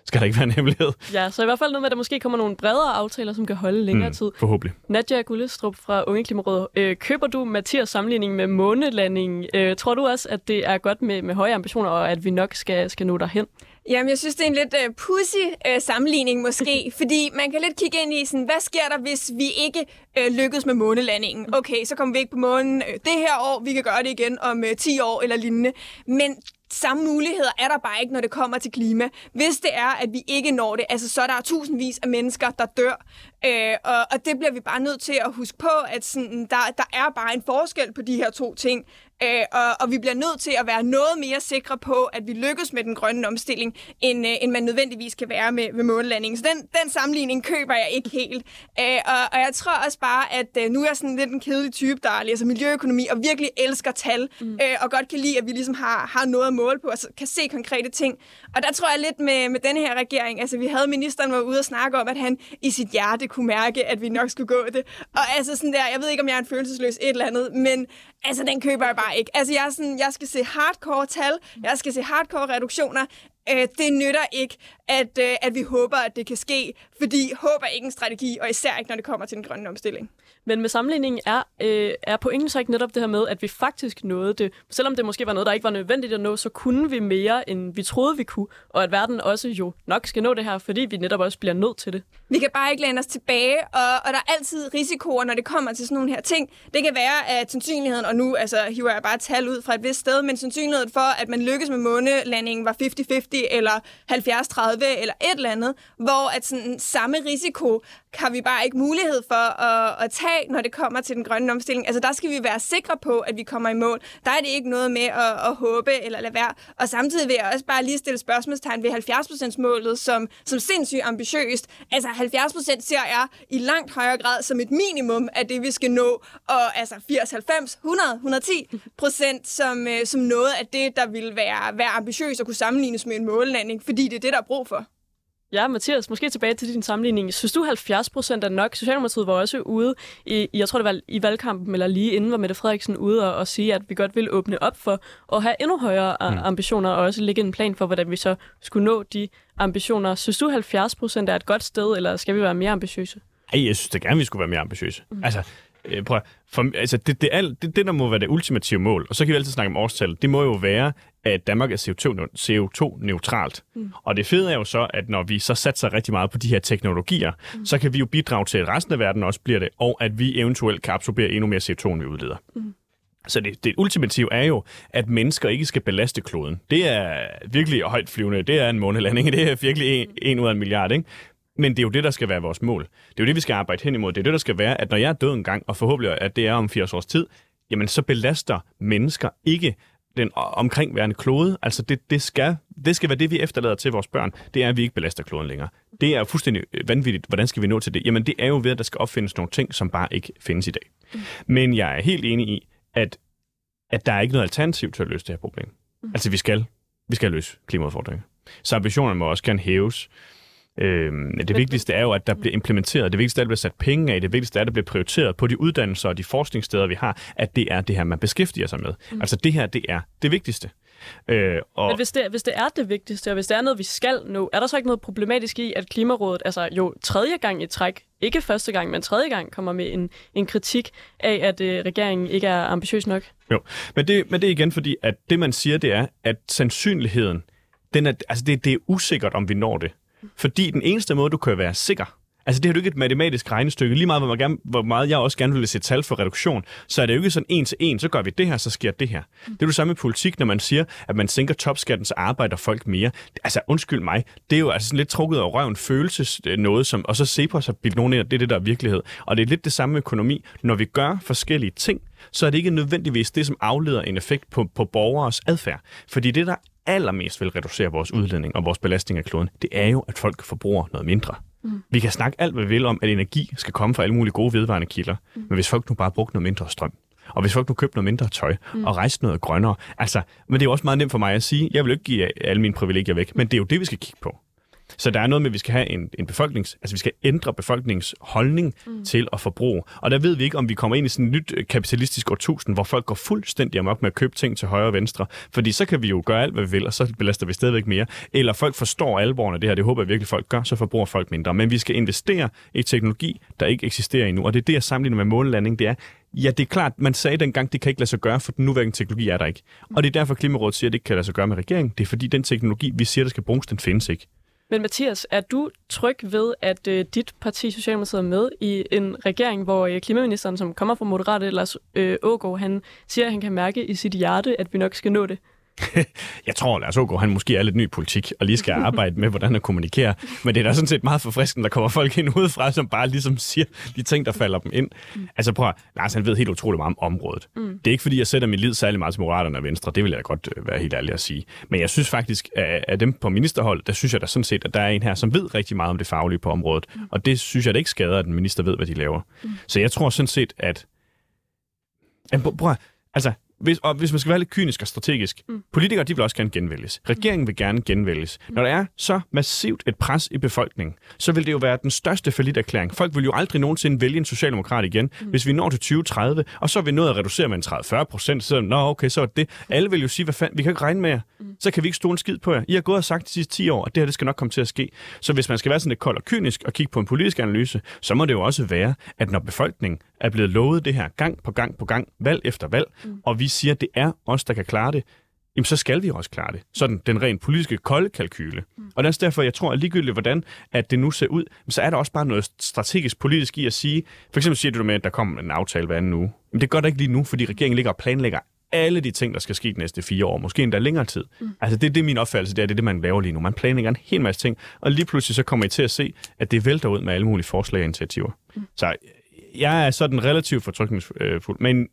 skal der ikke være en hemmelighed. Ja, så i hvert fald noget med, at der måske kommer nogle bredere aftaler, som kan holde længere mm, tid. Forhåbentlig. Nadja Gullestrup fra Unge Klimaråd. Øh, køber du Mathias sammenligning med månelanding? Øh, tror du også, at det er godt med, med høje ambitioner, og at vi nok skal, skal nå derhen? Jamen, jeg synes, det er en lidt uh, pussy uh, sammenligning måske, fordi man kan lidt kigge ind i, sådan, hvad sker der, hvis vi ikke uh, lykkes med månelandingen? Okay, så kommer vi ikke på månen uh, det her år, vi kan gøre det igen om uh, 10 år eller lignende. Men samme muligheder er der bare ikke, når det kommer til klima. Hvis det er, at vi ikke når det, altså så er der tusindvis af mennesker, der dør. Øh, og, og det bliver vi bare nødt til at huske på, at sådan, der, der er bare en forskel på de her to ting. Øh, og, og vi bliver nødt til at være noget mere sikre på, at vi lykkes med den grønne omstilling, end, øh, end man nødvendigvis kan være med, med månelandingen. Så den, den sammenligning køber jeg ikke helt. Øh, og, og jeg tror også bare, at øh, nu er jeg sådan lidt en kedelig type, der læser miljøøkonomi og virkelig elsker tal, mm. øh, og godt kan lide, at vi ligesom har, har noget at måle på, og kan se konkrete ting. Og der tror jeg lidt med, med denne her regering, altså vi havde ministeren var ude og snakke om, at han i sit hjerte kunne mærke, at vi nok skulle gå det. Og altså sådan der, jeg ved ikke, om jeg er en følelsesløs et eller andet, men altså den køber jeg bare ikke. Altså jeg, er sådan, jeg skal se hardcore tal, jeg skal se hardcore reduktioner. Øh, det nytter ikke, at, øh, at vi håber, at det kan ske, fordi håb er ikke en strategi, og især ikke, når det kommer til den grønne omstilling. Men med sammenligningen er, øh, er pointen så ikke netop det her med, at vi faktisk nåede det. Selvom det måske var noget, der ikke var nødvendigt at nå, så kunne vi mere, end vi troede, vi kunne. Og at verden også jo nok skal nå det her, fordi vi netop også bliver nødt til det. Vi kan bare ikke læne os tilbage, og, og der er altid risikoer, når det kommer til sådan nogle her ting. Det kan være, at sandsynligheden, og nu altså, hiver jeg bare tal ud fra et vist sted, men sandsynligheden for, at man lykkes med månelandingen var 50-50 eller 70-30 eller et eller andet, hvor at sådan, samme risiko har vi bare ikke mulighed for at, at tage, når det kommer til den grønne omstilling. Altså der skal vi være sikre på, at vi kommer i mål. Der er det ikke noget med at, at håbe eller lade være. Og samtidig vil jeg også bare lige stille spørgsmålstegn ved 70%-målet som, som sindssygt ambitiøst. Altså 70% ser jeg i langt højere grad som et minimum af det, vi skal nå. Og altså 80, 90, 100, 110 procent som, øh, som noget af det, der vil være, være ambitiøst og kunne sammenlignes med en mållanding, fordi det er det, der er brug for. Ja, Mathias, måske tilbage til din sammenligning. Synes du 70 procent er nok? Socialdemokratiet var også ude, i, jeg tror det var i valgkampen, eller lige inden var Mette Frederiksen ude og, og sige, at vi godt ville åbne op for at have endnu højere mm. ambitioner, og også lægge en plan for, hvordan vi så skulle nå de ambitioner. Synes du 70 procent er et godt sted, eller skal vi være mere ambitiøse? Ej, jeg synes da gerne, vi skulle være mere ambitiøse. Mm. Altså, øh, prøv, for, altså det, det, alt, det, det, der må være det ultimative mål, og så kan vi altid snakke om årstal, det må jo være, at Danmark er CO2-neutralt. Mm. Og det fede er jo så, at når vi så satser rigtig meget på de her teknologier, mm. så kan vi jo bidrage til, at resten af verden også bliver det, og at vi eventuelt kan absorbere endnu mere CO2, end vi udleder. Mm. Så det, det ultimative er jo, at mennesker ikke skal belaste kloden. Det er virkelig højt flyvende. Det er en månelanding. Det er virkelig en, en ud af en milliard, ikke? Men det er jo det, der skal være vores mål. Det er jo det, vi skal arbejde hen imod. Det er det, der skal være, at når jeg er død en gang, og forhåbentlig at det er om 80 års tid, jamen så belaster mennesker ikke den omkringværende klode. Altså det, det, skal, det skal være det, vi efterlader til vores børn. Det er, at vi ikke belaster kloden længere. Det er fuldstændig vanvittigt. Hvordan skal vi nå til det? Jamen det er jo ved, at der skal opfindes nogle ting, som bare ikke findes i dag. Mm. Men jeg er helt enig i, at, at der er ikke noget alternativ til at løse det her problem. Mm. Altså vi skal, vi skal løse klimaudfordringer. Så ambitionerne må også gerne hæves. Øhm, det vigtigste er jo, at der bliver implementeret. Det vigtigste er, at der bliver sat penge af. Det vigtigste er, at der bliver prioriteret på de uddannelser og de forskningssteder, vi har, at det er det her, man beskæftiger sig med. Mm. Altså det her, det er det vigtigste. Øh, og... Men hvis det, hvis det er det vigtigste, og hvis det er noget, vi skal nå, er der så ikke noget problematisk i, at Klimarådet, altså jo tredje gang i træk, ikke første gang, men tredje gang, kommer med en, en kritik af, at øh, regeringen ikke er ambitiøs nok? Jo, men det, men det er igen fordi, at det man siger, det er, at sandsynligheden, den er, altså det, det er usikkert, om vi når det. Fordi den eneste måde, du kan være sikker, Altså, det er jo ikke et matematisk regnestykke. Lige meget, hvor, gerne, hvor meget jeg også gerne vil se tal for reduktion, så er det jo ikke sådan en til en, så gør vi det her, så sker det her. Mm. Det er jo samme i politik, når man siger, at man sænker topskatten, så arbejder folk mere. Altså, undskyld mig, det er jo altså sådan lidt trukket over røven følelses øh, noget, som, og så se på sig bilde nogen ind, det er det, der er virkelighed. Og det er lidt det samme med økonomi. Når vi gør forskellige ting, så er det ikke nødvendigvis det, som afleder en effekt på, på borgers adfærd. Fordi det, der allermest vil reducere vores udledning og vores belastning af kloden, det er jo, at folk forbruger noget mindre. Mm. Vi kan snakke alt, hvad vi vil om, at energi skal komme fra alle mulige gode vedvarende kilder. Mm. Men hvis folk nu bare brugte noget mindre strøm, og hvis folk nu købte noget mindre tøj mm. og rejste noget grønnere, altså, men det er jo også meget nemt for mig at sige, jeg vil ikke give alle mine privilegier væk, men det er jo det, vi skal kigge på. Så der er noget med, at vi skal have en, en befolknings, altså vi skal ændre befolkningens holdning mm. til at forbruge. Og der ved vi ikke, om vi kommer ind i sådan et nyt øh, kapitalistisk årtusind, hvor folk går fuldstændig amok med at købe ting til højre og venstre. Fordi så kan vi jo gøre alt, hvad vi vil, og så belaster vi stadigvæk mere. Eller folk forstår alvoren af det her, det håber jeg virkelig, folk gør, så forbruger folk mindre. Men vi skal investere i teknologi, der ikke eksisterer endnu. Og det er det, jeg sammenligner med månelanding, det er, Ja, det er klart, man sagde dengang, det kan ikke lade sig gøre, for den nuværende teknologi er der ikke. Og det er derfor, Klimarådet siger, at det ikke kan lade sig gøre med regeringen. Det er fordi, den teknologi, vi siger, der skal bruges, den findes ikke. Men Mathias, er du tryg ved, at øh, dit parti Socialdemokratiet er med i en regering, hvor øh, klimaministeren, som kommer fra Moderate, Lars øh, Ågaard, han siger, at han kan mærke i sit hjerte, at vi nok skal nå det? jeg tror, Lars Ågaard, han måske er lidt ny politik, og lige skal arbejde med, hvordan han kommunikerer. Men det er da sådan set meget forfriskende, der kommer folk ind udefra, som bare ligesom siger de ting, der falder dem ind. Mm. Altså prøv Lars han ved helt utroligt meget om området. Mm. Det er ikke, fordi jeg sætter min lid særlig meget til Moderaterne og Venstre. Det vil jeg godt øh, være helt ærlig at sige. Men jeg synes faktisk, at af dem på ministerhold, der synes jeg da sådan set, at der er en her, som ved rigtig meget om det faglige på området. Mm. Og det synes jeg det ikke skader, at en minister ved, hvad de laver. Mm. Så jeg tror sådan set, at... Prøv altså, hvis, og hvis man skal være lidt kynisk og strategisk, mm. politikere de vil også gerne genvælges. Regeringen vil gerne genvælges. Mm. Når der er så massivt et pres i befolkningen, så vil det jo være den største erklæring. Folk vil jo aldrig nogensinde vælge en socialdemokrat igen, mm. hvis vi når til 2030, og så er vi nået at reducere med en 30-40 procent, så nå okay, så er det. Alle vil jo sige, hvad fanden, vi kan ikke regne med jer. Mm. Så kan vi ikke stå en skid på jer. I har gået og sagt de sidste 10 år, at det her det skal nok komme til at ske. Så hvis man skal være sådan lidt kold og kynisk og kigge på en politisk analyse, så må det jo også være, at når befolkningen er blevet lovet det her gang på gang på gang, valg efter valg, mm. og vi siger, at det er os, der kan klare det, jamen så skal vi også klare det. Sådan den rent politiske kolde kalkyle. Mm. Og det er derfor, jeg tror, at ligegyldigt hvordan at det nu ser ud, så er der også bare noget strategisk politisk i at sige, for eksempel siger du med, at der kommer en aftale hver anden uge. Men det gør der ikke lige nu, fordi regeringen ligger og planlægger alle de ting, der skal ske de næste fire år, måske endda længere tid. Mm. Altså det, det er min opfattelse, det er det, det, man laver lige nu. Man planlægger en hel masse ting, og lige pludselig så kommer I til at se, at det vælter ud med alle mulige forslag og initiativer. Mm. Så jeg er sådan relativt fortrykningsfuld, men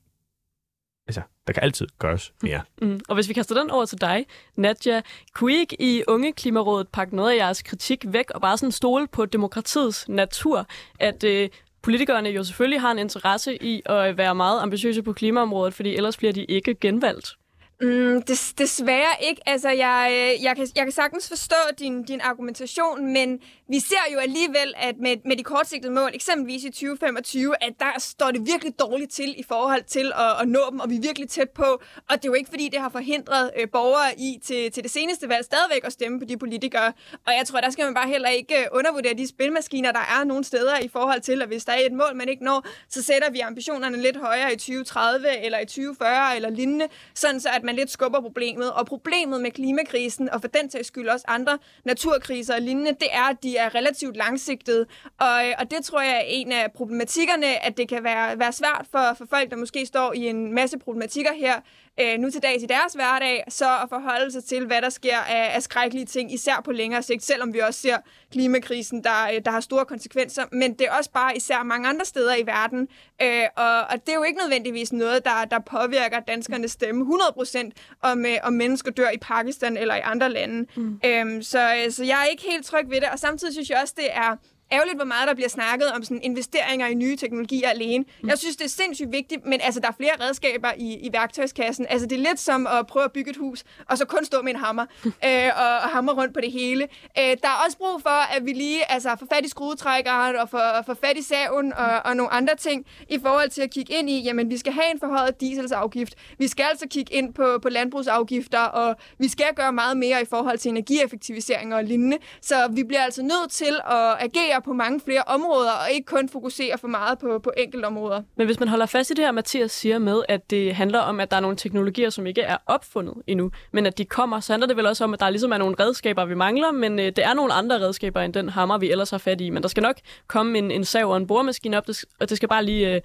der kan altid gøres mere. Mm. mm. Og hvis vi kaster den over til dig, Nadja, kunne I ikke i Unge Klimarådet pakke noget af jeres kritik væk og bare sådan stole på demokratiets natur, at øh, politikerne jo selvfølgelig har en interesse i at være meget ambitiøse på klimaområdet, fordi ellers bliver de ikke genvalgt? Mm, des, desværre ikke. Altså, jeg, jeg, kan, jeg kan sagtens forstå din, din argumentation, men vi ser jo alligevel, at med, med de kortsigtede mål, eksempelvis i 2025, at der står det virkelig dårligt til i forhold til at, at nå dem, og vi er virkelig tæt på. Og det er jo ikke, fordi det har forhindret øh, borgere i til, til det seneste valg stadigvæk at stemme på de politikere. Og jeg tror, der skal man bare heller ikke øh, undervurdere de spilmaskiner, der er nogle steder i forhold til, at hvis der er et mål, man ikke når, så sætter vi ambitionerne lidt højere i 2030 eller i 2040 eller lignende, sådan så at man lidt skubber problemet. Og problemet med klimakrisen, og for den tages skyld også andre naturkriser og lignende, det er, at de er relativt langsigtede. Og, øh, og det tror jeg er en af problematikkerne, at det kan være, være svært for, for folk, der måske står i en masse problematikker her, øh, nu til dags i deres hverdag, så at forholde sig til, hvad der sker af, af skrækkelige ting, især på længere sigt, selvom vi også ser klimakrisen, der, øh, der har store konsekvenser. Men det er også bare især mange andre steder i verden, øh, og, og det er jo ikke nødvendigvis noget, der, der påvirker danskernes stemme 100% om, øh, om mennesker dør i Pakistan eller i andre lande. Mm. Øh, så, så jeg er ikke helt tryg ved det, og samtidig synes jeg også, det er ærgerligt, hvor meget der bliver snakket om sådan investeringer i nye teknologier alene. Mm. Jeg synes, det er sindssygt vigtigt, men altså, der er flere redskaber i, i værktøjskassen. Altså, det er lidt som at prøve at bygge et hus, og så kun stå med en hammer øh, og, og hammer rundt på det hele. Øh, der er også brug for, at vi lige altså, får fat i skruetrækkeren og får, får fat i saven og, og nogle andre ting i forhold til at kigge ind i, jamen, vi skal have en forhøjet dieselsafgift. Vi skal altså kigge ind på, på landbrugsafgifter, og vi skal gøre meget mere i forhold til energieffektivisering og lignende. Så vi bliver altså nødt til at agere fokusere på mange flere områder, og ikke kun fokusere for meget på, på enkelte områder. Men hvis man holder fast i det her, Mathias siger med, at det handler om, at der er nogle teknologier, som ikke er opfundet endnu, men at de kommer, så handler det vel også om, at der ligesom er nogle redskaber, vi mangler, men øh, det er nogle andre redskaber end den hammer, vi ellers har fat i. Men der skal nok komme en, en sav og en boremaskine op, og det skal bare lige øh,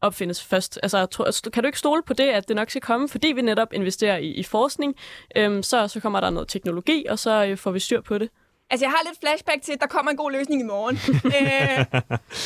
opfindes først. Altså, tror, altså, kan du ikke stole på det, at det nok skal komme, fordi vi netop investerer i, i forskning, øhm, så, så kommer der noget teknologi, og så øh, får vi styr på det. Altså, jeg har lidt flashback til, at der kommer en god løsning i morgen. øh,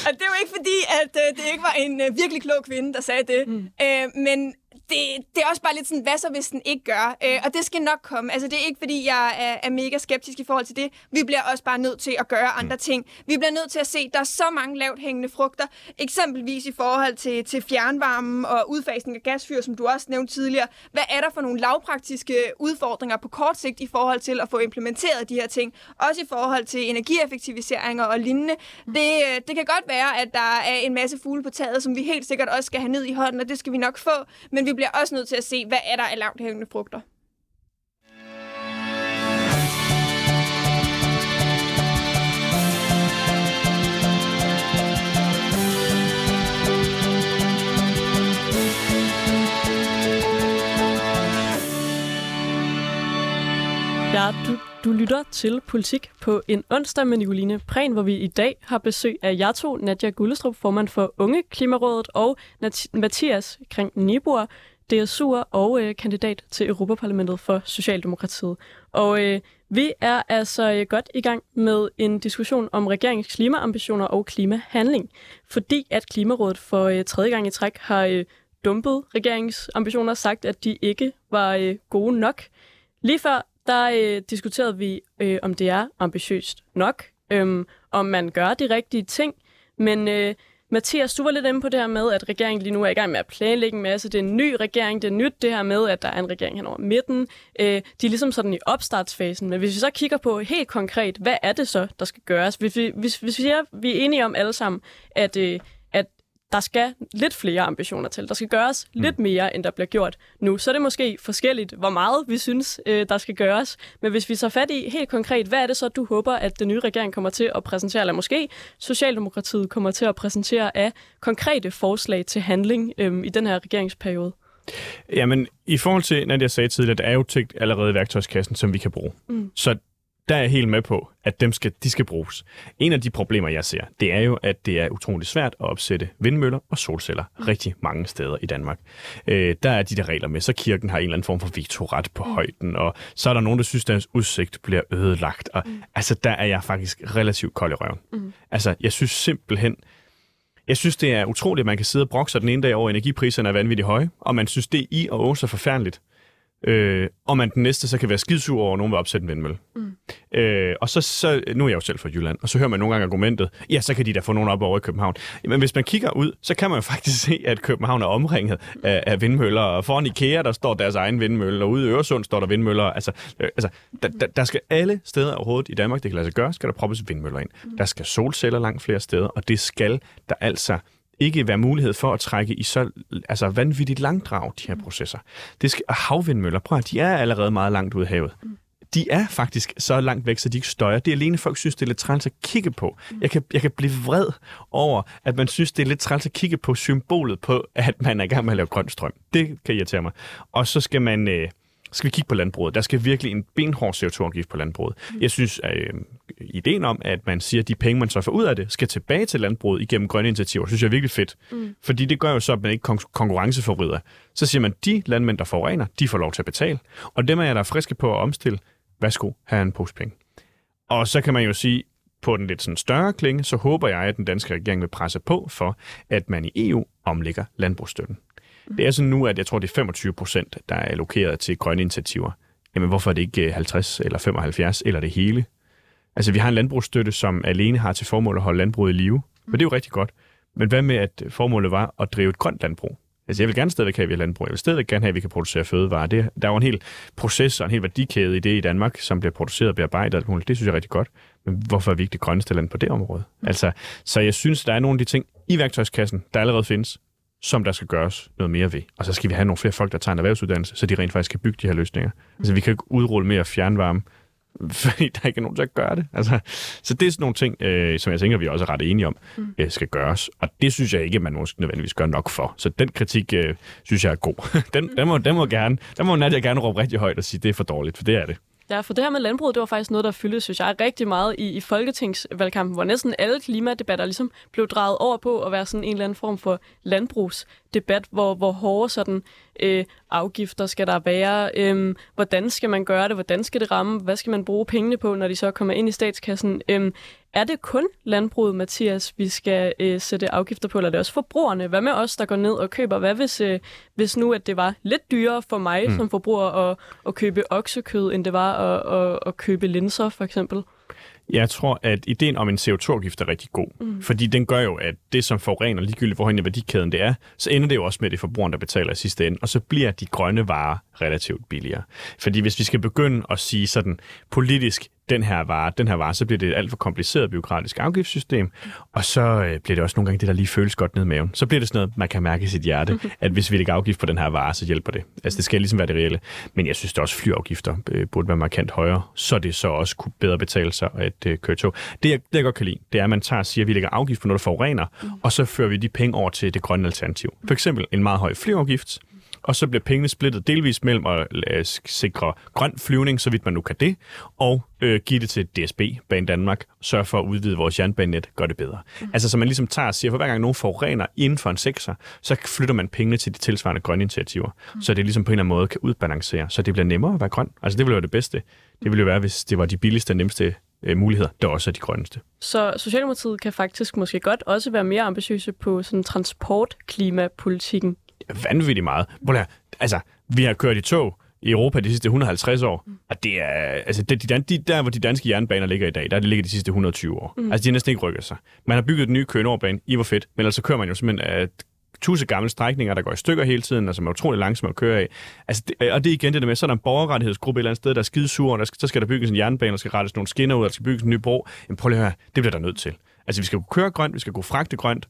og det er jo ikke fordi, at øh, det ikke var en øh, virkelig klog kvinde, der sagde det. Mm. Øh, men det, det er også bare lidt sådan, hvad så hvis den ikke gør? Øh, og det skal nok komme. Altså det er ikke fordi, jeg er, er mega skeptisk i forhold til det. Vi bliver også bare nødt til at gøre andre mm. ting. Vi bliver nødt til at se, at der er så mange lavt hængende frugter. Eksempelvis i forhold til, til fjernvarmen og udfasning af gasfyr, som du også nævnte tidligere. Hvad er der for nogle lavpraktiske udfordringer på kort sigt i forhold til at få implementeret de her ting? Også i forhold til energieffektiviseringer og lignende. Mm. Det, det kan godt være, at der er en masse fugle på taget, som vi helt sikkert også skal have ned i hånden, og det skal vi nok få. Men vi bliver også nødt til at se, hvad er der af lavt hængende frugter. Ja, du, du lytter til Politik på en onsdag med Nicoline Prehn, hvor vi i dag har besøg af jer to, Nadia Gullestrup, formand for Unge Klimarådet, og Nat- Mathias Kring Nibor, DSU'er og øh, kandidat til Europaparlamentet for Socialdemokratiet. Og øh, vi er altså øh, godt i gang med en diskussion om regeringens klimaambitioner og klimahandling, fordi at Klimarådet for øh, tredje gang i træk har øh, dumpet regeringens ambitioner og sagt, at de ikke var øh, gode nok. Lige før der øh, diskuterede vi, øh, om det er ambitiøst nok, øh, om man gør de rigtige ting, men øh, Mathias, du var lidt inde på det her med, at regeringen lige nu er i gang med at planlægge en masse. Det er en ny regering. Det er nyt det her med, at der er en regering hen over midten. Øh, de er ligesom sådan i opstartsfasen. Men hvis vi så kigger på helt konkret, hvad er det så, der skal gøres? Hvis vi, hvis, hvis vi, er, vi er enige om alle sammen, at, øh, der skal lidt flere ambitioner til. Der skal gøres mm. lidt mere, end der bliver gjort nu. Så er det måske forskelligt, hvor meget vi synes, øh, der skal gøres. Men hvis vi så fat i helt konkret, hvad er det så, du håber, at den nye regering kommer til at præsentere, eller måske Socialdemokratiet kommer til at præsentere af konkrete forslag til handling øh, i den her regeringsperiode? Jamen, i forhold til, når jeg sagde tidligere, der er jo tænkt allerede i værktøjskassen, som vi kan bruge. Mm. Så der er jeg helt med på, at dem skal, de skal bruges. En af de problemer, jeg ser, det er jo, at det er utroligt svært at opsætte vindmøller og solceller rigtig mange steder i Danmark. Øh, der er de der regler med, så kirken har en eller anden form for vetoret på mm. højden, og så er der nogen, der synes, at deres udsigt bliver ødelagt. Og, mm. Altså, der er jeg faktisk relativt kold i røven. Mm. Altså, jeg synes simpelthen, jeg synes, det er utroligt, at man kan sidde og brokse den ene dag over, energipriserne er vanvittigt høje, og man synes, det er i og også forfærdeligt. Øh, og man den næste så kan være skidsur over, at nogen vil opsætte en vindmølle. Mm. Øh, og så, så, nu er jeg jo selv fra Jylland, og så hører man nogle gange argumentet, ja, så kan de da få nogen op over i København. Men hvis man kigger ud, så kan man jo faktisk se, at København er omringet af, af vindmøller, og foran IKEA, der står deres egen vindmølle, og ude i Øresund står der vindmøller. Altså, øh, altså der, der, der skal alle steder overhovedet i Danmark, det kan lade sig gøre, skal der proppes vindmøller ind. Mm. Der skal solceller langt flere steder, og det skal der altså ikke være mulighed for at trække i så altså vanvittigt langdrag, de her processer. Det skal, havvindmøller, prøv at de er allerede meget langt ude af havet. De er faktisk så langt væk, så de ikke støjer. Det er alene, folk synes, det er lidt træls at kigge på. Jeg kan, jeg kan blive vred over, at man synes, det er lidt træls at kigge på symbolet på, at man er i gang med at lave grøn strøm. Det kan irritere mig. Og så skal man... Øh, skal vi kigge på landbruget. Der skal virkelig en benhård CO2-afgift på landbruget. Mm. Jeg synes, at øh, ideen om, at man siger, at de penge, man så får ud af det, skal tilbage til landbruget igennem grønne initiativer, synes jeg er virkelig fedt. Mm. Fordi det gør jo så, at man ikke kon- konkurrenceforvrider. Så siger man, at de landmænd, der forurener, de får lov til at betale. Og dem er jeg, der er friske på at omstille, værsgo, have en pose penge. Og så kan man jo sige, på den lidt sådan større klinge, så håber jeg, at den danske regering vil presse på for, at man i EU omlægger landbrugsstøtten. Det er sådan nu, at jeg tror, det er 25 procent, der er allokeret til grønne initiativer. Jamen, hvorfor er det ikke 50 eller 75 eller det hele? Altså, vi har en landbrugsstøtte, som alene har til formål at holde landbruget i live. Men det er jo rigtig godt. Men hvad med, at formålet var at drive et grønt landbrug? Altså, jeg vil gerne stadigvæk have, at vi har landbrug. Jeg vil stadigvæk gerne have, at vi kan producere fødevarer. Det, der er jo en hel proces og en hel værdikæde i det i Danmark, som bliver produceret og bearbejdet. Alt muligt. Det synes jeg er rigtig godt. Men hvorfor er vi ikke det grønneste land på det område? Altså, så jeg synes, der er nogle af de ting i værktøjskassen, der allerede findes, som der skal gøres noget mere ved. Og så skal vi have nogle flere folk, der tager en erhvervsuddannelse, så de rent faktisk kan bygge de her løsninger. Altså, vi kan ikke udrulle mere fjernvarme, fordi der ikke er nogen, der gør det. Altså, så det er sådan nogle ting, øh, som jeg tænker, vi også er ret enige om, mm. øh, skal gøres. Og det synes jeg ikke, man måske nødvendigvis gør nok for. Så den kritik, øh, synes jeg er god. den, den, må, den må gerne, den må Nadia gerne råbe rigtig højt og sige, det er for dårligt, for det er det. Ja, for det her med landbruget, det var faktisk noget, der fyldte, synes jeg, rigtig meget i, i folketingsvalgkampen, hvor næsten alle klimadebatter ligesom blev drejet over på at være sådan en eller anden form for landbrugsdebat, hvor, hvor hårde sådan, øh, afgifter skal der være, øh, hvordan skal man gøre det, hvordan skal det ramme, hvad skal man bruge pengene på, når de så kommer ind i statskassen. Øh, er det kun landbruget, Mathias, vi skal øh, sætte afgifter på, eller er det også forbrugerne? Hvad med os, der går ned og køber? Hvad hvis, øh, hvis nu, at det var lidt dyrere for mig mm. som forbruger at, at købe oksekød, end det var at, at, at købe linser, for eksempel? Jeg tror, at ideen om en CO2-afgift er rigtig god. Mm. Fordi den gør jo, at det, som forurener ligegyldigt, hvorhen i værdikæden det er, så ender det jo også med, at det er forbrugeren, der betaler i sidste ende. Og så bliver de grønne varer relativt billigere. Fordi hvis vi skal begynde at sige sådan politisk, den her vare, den her vare, så bliver det et alt for kompliceret byråkratisk afgiftssystem, og så øh, bliver det også nogle gange det, der lige føles godt ned i maven. Så bliver det sådan noget, man kan mærke i sit hjerte, at hvis vi lægger afgift på den her vare, så hjælper det. Altså det skal ligesom være det reelle. Men jeg synes det også, flyafgifter øh, burde være markant højere, så det så også kunne bedre betale sig at øh, køre tog. Det jeg, det, jeg godt kan lide, det er, at man tager og siger, at vi lægger afgift på noget, der forurener, og så fører vi de penge over til det grønne alternativ. For eksempel en meget høj flyafgift, og så bliver pengene splittet delvis mellem at uh, sikre grøn flyvning, så vidt man nu kan det, og uh, give det til DSB, Bane Danmark, sørge for at udvide vores jernbanenet, gør det bedre. Mm. Altså, så man ligesom tager og siger, for hver gang nogen forurener inden for en sektor, så flytter man pengene til de tilsvarende grønne initiativer, mm. så det ligesom på en eller anden måde kan udbalancere, så det bliver nemmere at være grøn. Altså, det ville være det bedste. Det ville jo være, hvis det var de billigste og nemmeste uh, muligheder, der også er de grønneste. Så Socialdemokratiet kan faktisk måske godt også være mere ambitiøse på sådan transportklimapolitikken vanvittigt meget. Altså, vi har kørt i tog i Europa de sidste 150 år, mm. og det er, altså, det, de, de, der hvor de danske jernbaner ligger i dag, der er det ligger de sidste 120 år. Mm. Altså, de har næsten ikke rykket sig. Man har bygget den nye Køge Nordbane, i hvor fedt, men ellers så kører man jo simpelthen uh, tusind gamle strækninger, der går i stykker hele tiden, og som er utrolig langsomme at køre af. Altså, det, og det er igen det der med, så er der en borgerrettighedsgruppe et eller andet sted, der er skide sur, og der skal, så skal der bygges en jernbane, der skal rettes nogle skinner ud, og der skal bygges en ny bro. Jamen prøv lige at høre, det bliver der nødt til. Altså, vi skal kunne køre grønt, vi skal kunne fragte grønt,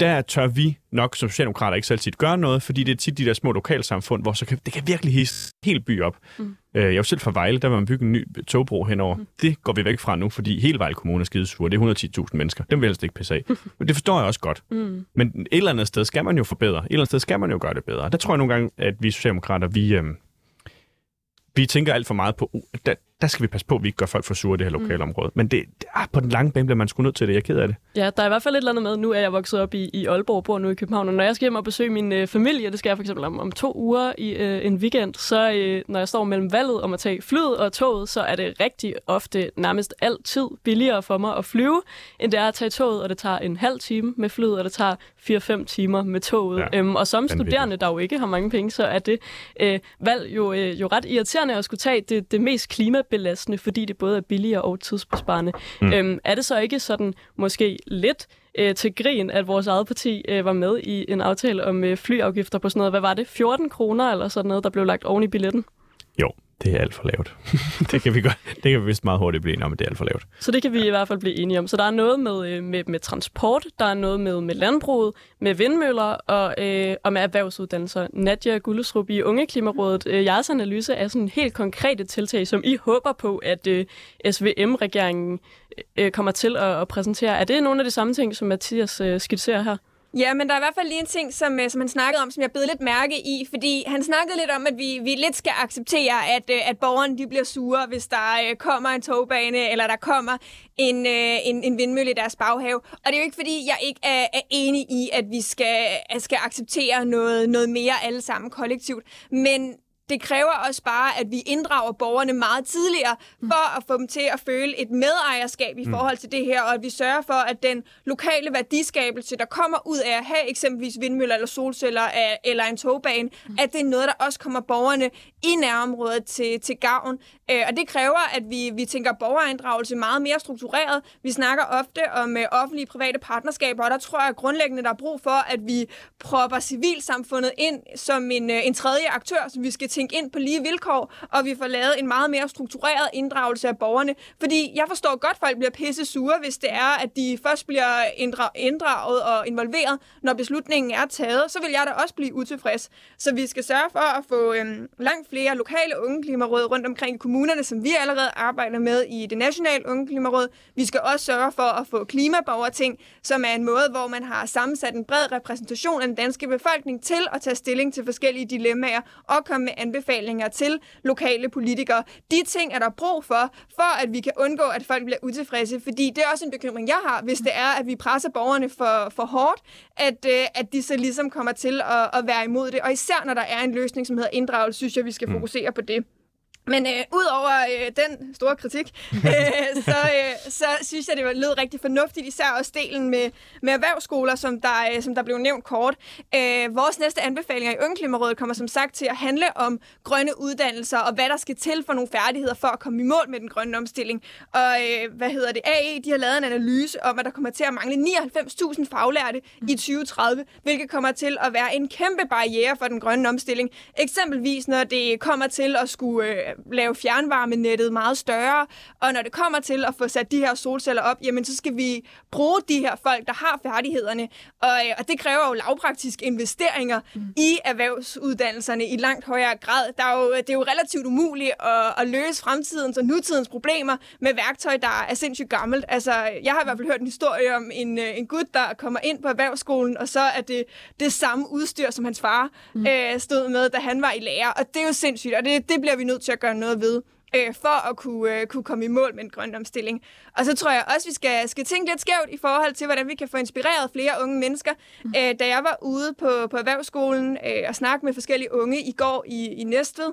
der tør vi nok som socialdemokrater ikke selv tit gøre noget, fordi det er tit de der små lokalsamfund, hvor så kan, det kan virkelig hisse helt by op. Mm. Øh, jeg er jo selv fra Vejle, der var man bygge en ny togbro henover. Mm. Det går vi væk fra nu, fordi hele Vejle Kommune er skidesure. Det er 110.000 mennesker. Dem vil helst ikke pisse af. Men det forstår jeg også godt. Mm. Men et eller andet sted skal man jo forbedre. Et eller andet sted skal man jo gøre det bedre. Der tror jeg nogle gange, at vi socialdemokrater, vi, øh, vi tænker alt for meget på, der, der skal vi passe på, at vi ikke gør folk for sure i det her lokale område. Men det, det ah, på den lange bane bliver man sgu nødt til det. Jeg er ked af det. Ja, der er i hvert fald et eller andet med. Nu er jeg vokset op i, i Aalborg, bor nu i København, og når jeg skal hjem og besøge min øh, familie, det skal jeg for eksempel om, om to uger i øh, en weekend, så øh, når jeg står mellem valget om at tage flyet og toget, så er det rigtig ofte nærmest altid billigere for mig at flyve, end det er at tage toget, og det tager en halv time med flyet, og det tager 4-5 timer med toget. Ja, øhm, og som studerende, der jo ikke har mange penge, så er det øh, valg jo, øh, jo ret irriterende at skulle tage det, det mest klimabelastende, fordi det både er billigere og tidsbesparende. Mm. Øhm, er det så ikke sådan måske lidt øh, til grin, at vores eget parti øh, var med i en aftale om øh, flyafgifter på sådan noget, hvad var det, 14 kroner eller sådan noget, der blev lagt oven i billetten? Jo, det er alt for lavt. det kan vi godt, det kan vi vist meget hurtigt blive enige om, at det er alt for lavt. Så det kan vi i hvert fald blive enige om. Så der er noget med, øh, med, med transport, der er noget med, med landbruget, med vindmøller og, øh, og med erhvervsuddannelser. Nadia Gullesrup i Unge Klimarådet, øh, jeres analyse er sådan helt konkrete tiltag, som I håber på, at øh, SVM-regeringen øh, kommer til at, at præsentere. Er det nogle af de samme ting, som Mathias øh, skitserer her? Ja, men der er i hvert fald lige en ting, som, øh, som han snakkede om, som jeg bed lidt mærke i, fordi han snakkede lidt om, at vi, vi lidt skal acceptere, at, øh, at borgerne de bliver sure, hvis der øh, kommer en togbane, eller der kommer en, en, en vindmølle i deres baghave. Og det er jo ikke, fordi jeg ikke er, er enig i, at vi skal, at skal acceptere noget, noget mere alle sammen kollektivt, men det kræver også bare, at vi inddrager borgerne meget tidligere, for at få dem til at føle et medejerskab i forhold til det her, og at vi sørger for, at den lokale værdiskabelse, der kommer ud af at have eksempelvis vindmøller eller solceller eller en togbane, at det er noget, der også kommer borgerne i nærområdet til, til gavn. Øh, Og det kræver, at vi, vi tænker borgerinddragelse meget mere struktureret. Vi snakker ofte om øh, offentlige private partnerskaber, og der tror jeg grundlæggende, der er brug for, at vi propper civilsamfundet ind som en, øh, en tredje aktør, som vi skal tænke ind på lige vilkår, og vi får lavet en meget mere struktureret inddragelse af borgerne. Fordi jeg forstår godt, at folk bliver pisse sure, hvis det er, at de først bliver inddraget og involveret, når beslutningen er taget, så vil jeg da også blive utilfreds. Så vi skal sørge for at få øhm, langt flere lokale unge klimaråd rundt omkring i kommunerne, som vi allerede arbejder med i det nationale unge klimaråd. Vi skal også sørge for at få klimaborgerting, som er en måde, hvor man har sammensat en bred repræsentation af den danske befolkning til at tage stilling til forskellige dilemmaer og komme med anbefalinger til lokale politikere. De ting er der brug for, for at vi kan undgå, at folk bliver utilfredse, fordi det er også en bekymring, jeg har, hvis det er, at vi presser borgerne for, for hårdt, at, øh, at de så ligesom kommer til at, at være imod det. Og især når der er en løsning, som hedder inddragelse, synes jeg, vi skal fokusere på det. Men øh, udover øh, den store kritik, øh, så, øh, så synes jeg, det var- lød rigtig fornuftigt, især også delen med, med erhvervsskoler, som der, øh, som der blev nævnt kort. Øh, vores næste anbefalinger i Ungeklimarådet kommer som sagt til at handle om grønne uddannelser, og hvad der skal til for nogle færdigheder for at komme i mål med den grønne omstilling. Og øh, hvad hedder det? AE, de har lavet en analyse om, at der kommer til at mangle 99.000 faglærte i 2030, hvilket kommer til at være en kæmpe barriere for den grønne omstilling. Eksempelvis når det kommer til at skulle øh, lave fjernvarmenettet meget større, og når det kommer til at få sat de her solceller op, jamen så skal vi bruge de her folk, der har færdighederne. Og, øh, og det kræver jo lavpraktiske investeringer mm. i erhvervsuddannelserne i langt højere grad. Der er jo, det er jo relativt umuligt at, at løse fremtidens og nutidens problemer med værktøj, der er sindssygt gammelt. Altså, jeg har i hvert fald hørt en historie om en, øh, en gut, der kommer ind på erhvervsskolen, og så er det det samme udstyr, som hans far mm. øh, stod med, da han var i lære. Og det er jo sindssygt, og det, det bliver vi nødt til at gøre noget ved øh, for at kunne, øh, kunne komme i mål med en grøn omstilling. Og så tror jeg også, vi skal, skal tænke lidt skævt i forhold til, hvordan vi kan få inspireret flere unge mennesker. Mm. Øh, da jeg var ude på, på erhvervsskolen øh, og snakke med forskellige unge i går i, i Næstved,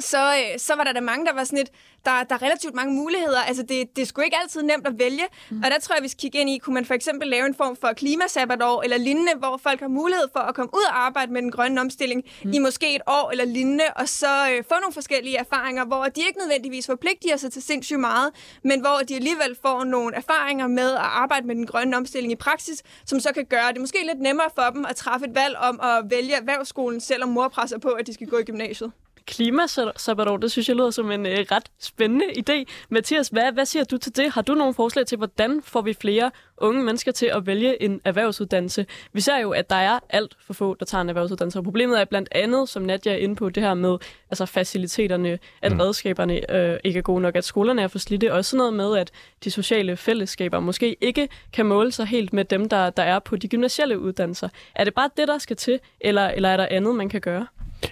så, øh, så var der da mange, der var sådan lidt, der, der er relativt mange muligheder. Altså, det, det er sgu ikke altid nemt at vælge. Mm. Og der tror jeg, vi skal kigge ind i, kunne man for eksempel lave en form for klimasabbatår eller lignende, hvor folk har mulighed for at komme ud og arbejde med den grønne omstilling mm. i måske et år eller lignende, og så øh, få nogle forskellige erfaringer, hvor de ikke nødvendigvis forpligtiger sig til sindssygt meget, men hvor de alligevel får nogle erfaringer med at arbejde med den grønne omstilling i praksis, som så kan gøre det måske lidt nemmere for dem at træffe et valg om at vælge erhvervsskolen, selvom mor presser på, at de skal gå i gymnasiet. Klimasabbatår, det synes jeg lyder som en øh, ret spændende idé. Mathias, hvad, hvad siger du til det? Har du nogle forslag til, hvordan får vi flere unge mennesker til at vælge en erhvervsuddannelse? Vi ser jo, at der er alt for få, der tager en erhvervsuddannelse, og problemet er blandt andet, som Nadia er inde på, det her med altså faciliteterne, at mm. redskaberne øh, ikke er gode nok, at skolerne er for slidte, og også sådan noget med, at de sociale fællesskaber måske ikke kan måle sig helt med dem, der, der er på de gymnasielle uddannelser. Er det bare det, der skal til, eller, eller er der andet, man kan gøre?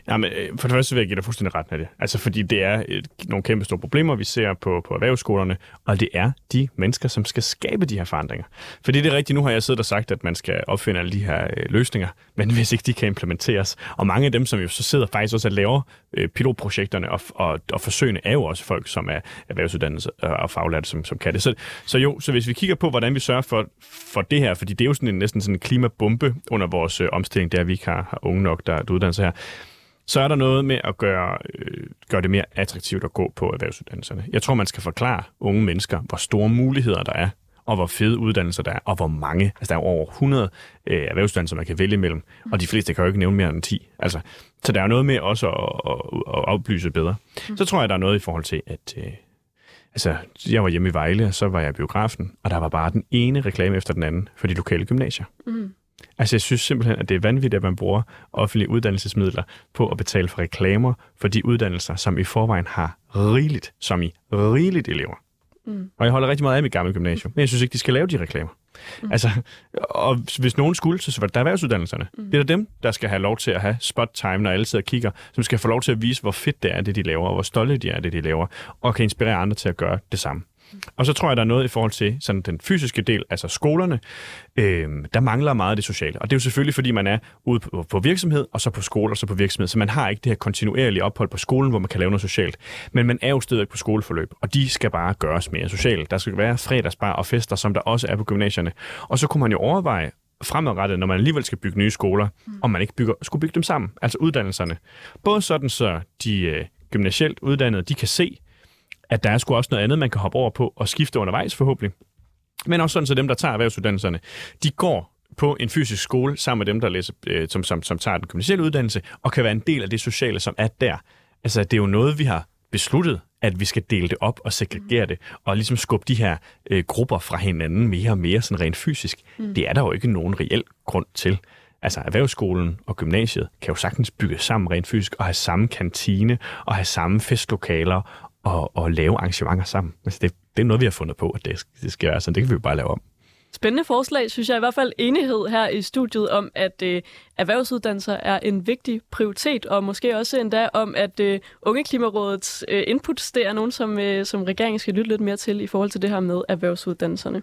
Ja, men øh, for det første vil jeg give dig fuldstændig ret med det. Altså, fordi det er et, nogle kæmpe store problemer, vi ser på, på erhvervsskolerne, og det er de mennesker, som skal skabe de her forandringer. Fordi det er rigtigt, nu har jeg siddet og sagt, at man skal opfinde alle de her øh, løsninger, men hvis ikke de kan implementeres, og mange af dem, som jo så sidder faktisk også og laver øh, pilotprojekterne og, og, og forsøgene, er jo også folk, som er erhvervsuddannelse øh, og faglærte, som, som kan det. Så, så jo, så hvis vi kigger på, hvordan vi sørger for, for det her, fordi det er jo sådan en, næsten sådan en klimabombe under vores øh, omstilling, der vi ikke har, har unge nok, der, der uddanner sig her, så er der noget med at gøre, øh, gøre det mere attraktivt at gå på erhvervsuddannelserne. Jeg tror, man skal forklare unge mennesker, hvor store muligheder der er, og hvor fede uddannelser der er, og hvor mange. Altså, der er over 100 øh, erhvervsuddannelser, man kan vælge imellem, og de fleste kan jo ikke nævne mere end 10. Altså, så der er noget med også at, at, at oplyse bedre. Mm. Så tror jeg, der er noget i forhold til, at... Øh, altså, jeg var hjemme i Vejle, og så var jeg i biografen, og der var bare den ene reklame efter den anden for de lokale gymnasier. Mm. Altså, jeg synes simpelthen, at det er vanvittigt, at man bruger offentlige uddannelsesmidler på at betale for reklamer for de uddannelser, som i forvejen har rigeligt, som i rigeligt elever. Mm. Og jeg holder rigtig meget af mit gamle gymnasium, men jeg synes ikke, de skal lave de reklamer. Mm. Altså, og hvis nogen skulle, så var det der erhvervsuddannelserne. Mm. Det er dem, der skal have lov til at have spot time, når alle sidder og kigger, som skal få lov til at vise, hvor fedt det er, det de laver, og hvor stolte de er, det de laver, og kan inspirere andre til at gøre det samme. Og så tror jeg, der er noget i forhold til sådan den fysiske del, altså skolerne. Øh, der mangler meget af det sociale. Og det er jo selvfølgelig, fordi man er ude på, på virksomhed, og så på skole, og så på virksomhed. Så man har ikke det her kontinuerlige ophold på skolen, hvor man kan lave noget socialt. Men man er jo stadig på skoleforløb, og de skal bare gøres mere sociale. Der skal være fredagsbar og fester, som der også er på gymnasierne. Og så kunne man jo overveje, fremadrettet, når man alligevel skal bygge nye skoler, mm. om man ikke bygger, skulle bygge dem sammen, altså uddannelserne. Både sådan, så de øh, gymnasielt uddannede, de kan se, at der er sgu også noget andet, man kan hoppe over på og skifte undervejs forhåbentlig. Men også sådan, så dem, der tager erhvervsuddannelserne, de går på en fysisk skole sammen med dem, der læser, øh, som, som, som tager den kommersielle uddannelse, og kan være en del af det sociale, som er der. Altså, det er jo noget, vi har besluttet, at vi skal dele det op og segregere det, og ligesom skubbe de her øh, grupper fra hinanden mere og mere sådan rent fysisk. Mm. Det er der jo ikke nogen reel grund til. Altså erhvervsskolen og gymnasiet kan jo sagtens bygge sammen rent fysisk og have samme kantine og have samme festlokaler og, og lave arrangementer sammen. Altså det, det er noget, vi har fundet på, at det, det skal være sådan. Det kan vi jo bare lave om. Spændende forslag, synes jeg i hvert fald enighed her i studiet om, at øh, erhvervsuddannelser er en vigtig prioritet, og måske også endda om, at øh, Ungeklimarådets øh, inputs, det er nogen, som, øh, som regeringen skal lytte lidt mere til i forhold til det her med erhvervsuddannelserne.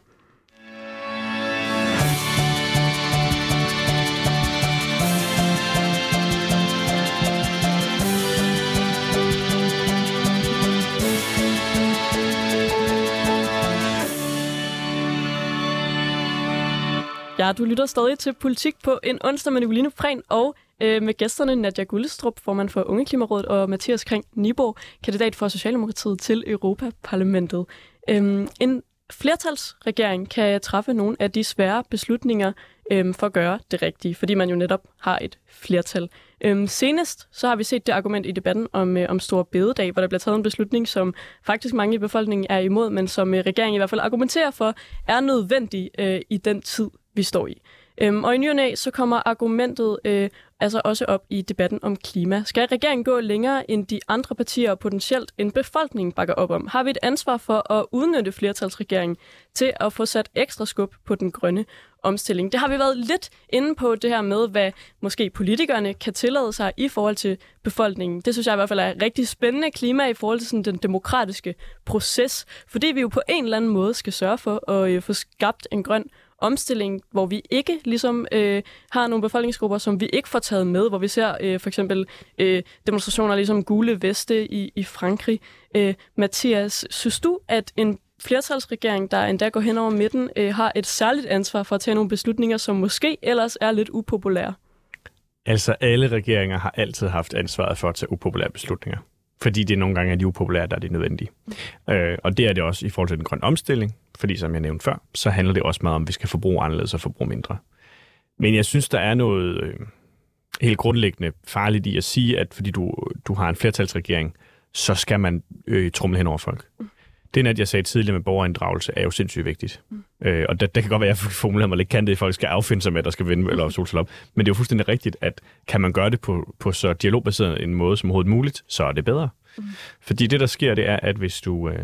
Ja, du lytter stadig til Politik på en onsdag med Nicoline Prehn og øh, med gæsterne Nadja Gullestrup, formand for Unge Klimarådet, og Mathias Kring Nibo, kandidat for Socialdemokratiet til Europaparlamentet. Øhm, en flertalsregering kan træffe nogle af de svære beslutninger øhm, for at gøre det rigtige, fordi man jo netop har et flertal. Øhm, senest så har vi set det argument i debatten om, øh, om Stor Bededag, hvor der bliver taget en beslutning, som faktisk mange i befolkningen er imod, men som øh, regeringen i hvert fald argumenterer for, er nødvendig øh, i den tid, vi står i. Øhm, og i ny og så kommer argumentet øh, altså også op i debatten om klima. Skal regeringen gå længere end de andre partier og potentielt en befolkning bakker op om? Har vi et ansvar for at udnytte flertalsregeringen til at få sat ekstra skub på den grønne omstilling? Det har vi været lidt inde på det her med, hvad måske politikerne kan tillade sig i forhold til befolkningen. Det synes jeg i hvert fald er rigtig spændende klima i forhold til sådan den demokratiske proces, fordi vi jo på en eller anden måde skal sørge for at øh, få skabt en grøn omstilling, hvor vi ikke ligesom øh, har nogle befolkningsgrupper, som vi ikke får taget med, hvor vi ser øh, for eksempel øh, demonstrationer ligesom gule veste i, i Frankrig. Øh, Mathias, synes du, at en flertalsregering, der endda går hen over midten, øh, har et særligt ansvar for at tage nogle beslutninger, som måske ellers er lidt upopulære? Altså, alle regeringer har altid haft ansvaret for at tage upopulære beslutninger. Fordi det nogle gange er de upopulære, der er det nødvendige. Øh, og det er det også i forhold til den grønne omstilling. Fordi som jeg nævnte før, så handler det også meget om, at vi skal forbruge anderledes og forbruge mindre. Men jeg synes, der er noget øh, helt grundlæggende farligt i at sige, at fordi du, du har en flertalsregering, så skal man øh, trumle hen over folk. Mm. Det, at jeg sagde tidligere med borgerinddragelse, er jo sindssygt vigtigt. Mm. Øh, og det, det kan godt være, at jeg formulerer mig lidt kan det, at folk skal affinde sig med, at der skal vinde eller mm. solceller op. Men det er jo fuldstændig rigtigt, at kan man gøre det på, på så dialogbaseret en måde som overhovedet muligt, så er det bedre. Mm. Fordi det, der sker, det er, at hvis du, øh,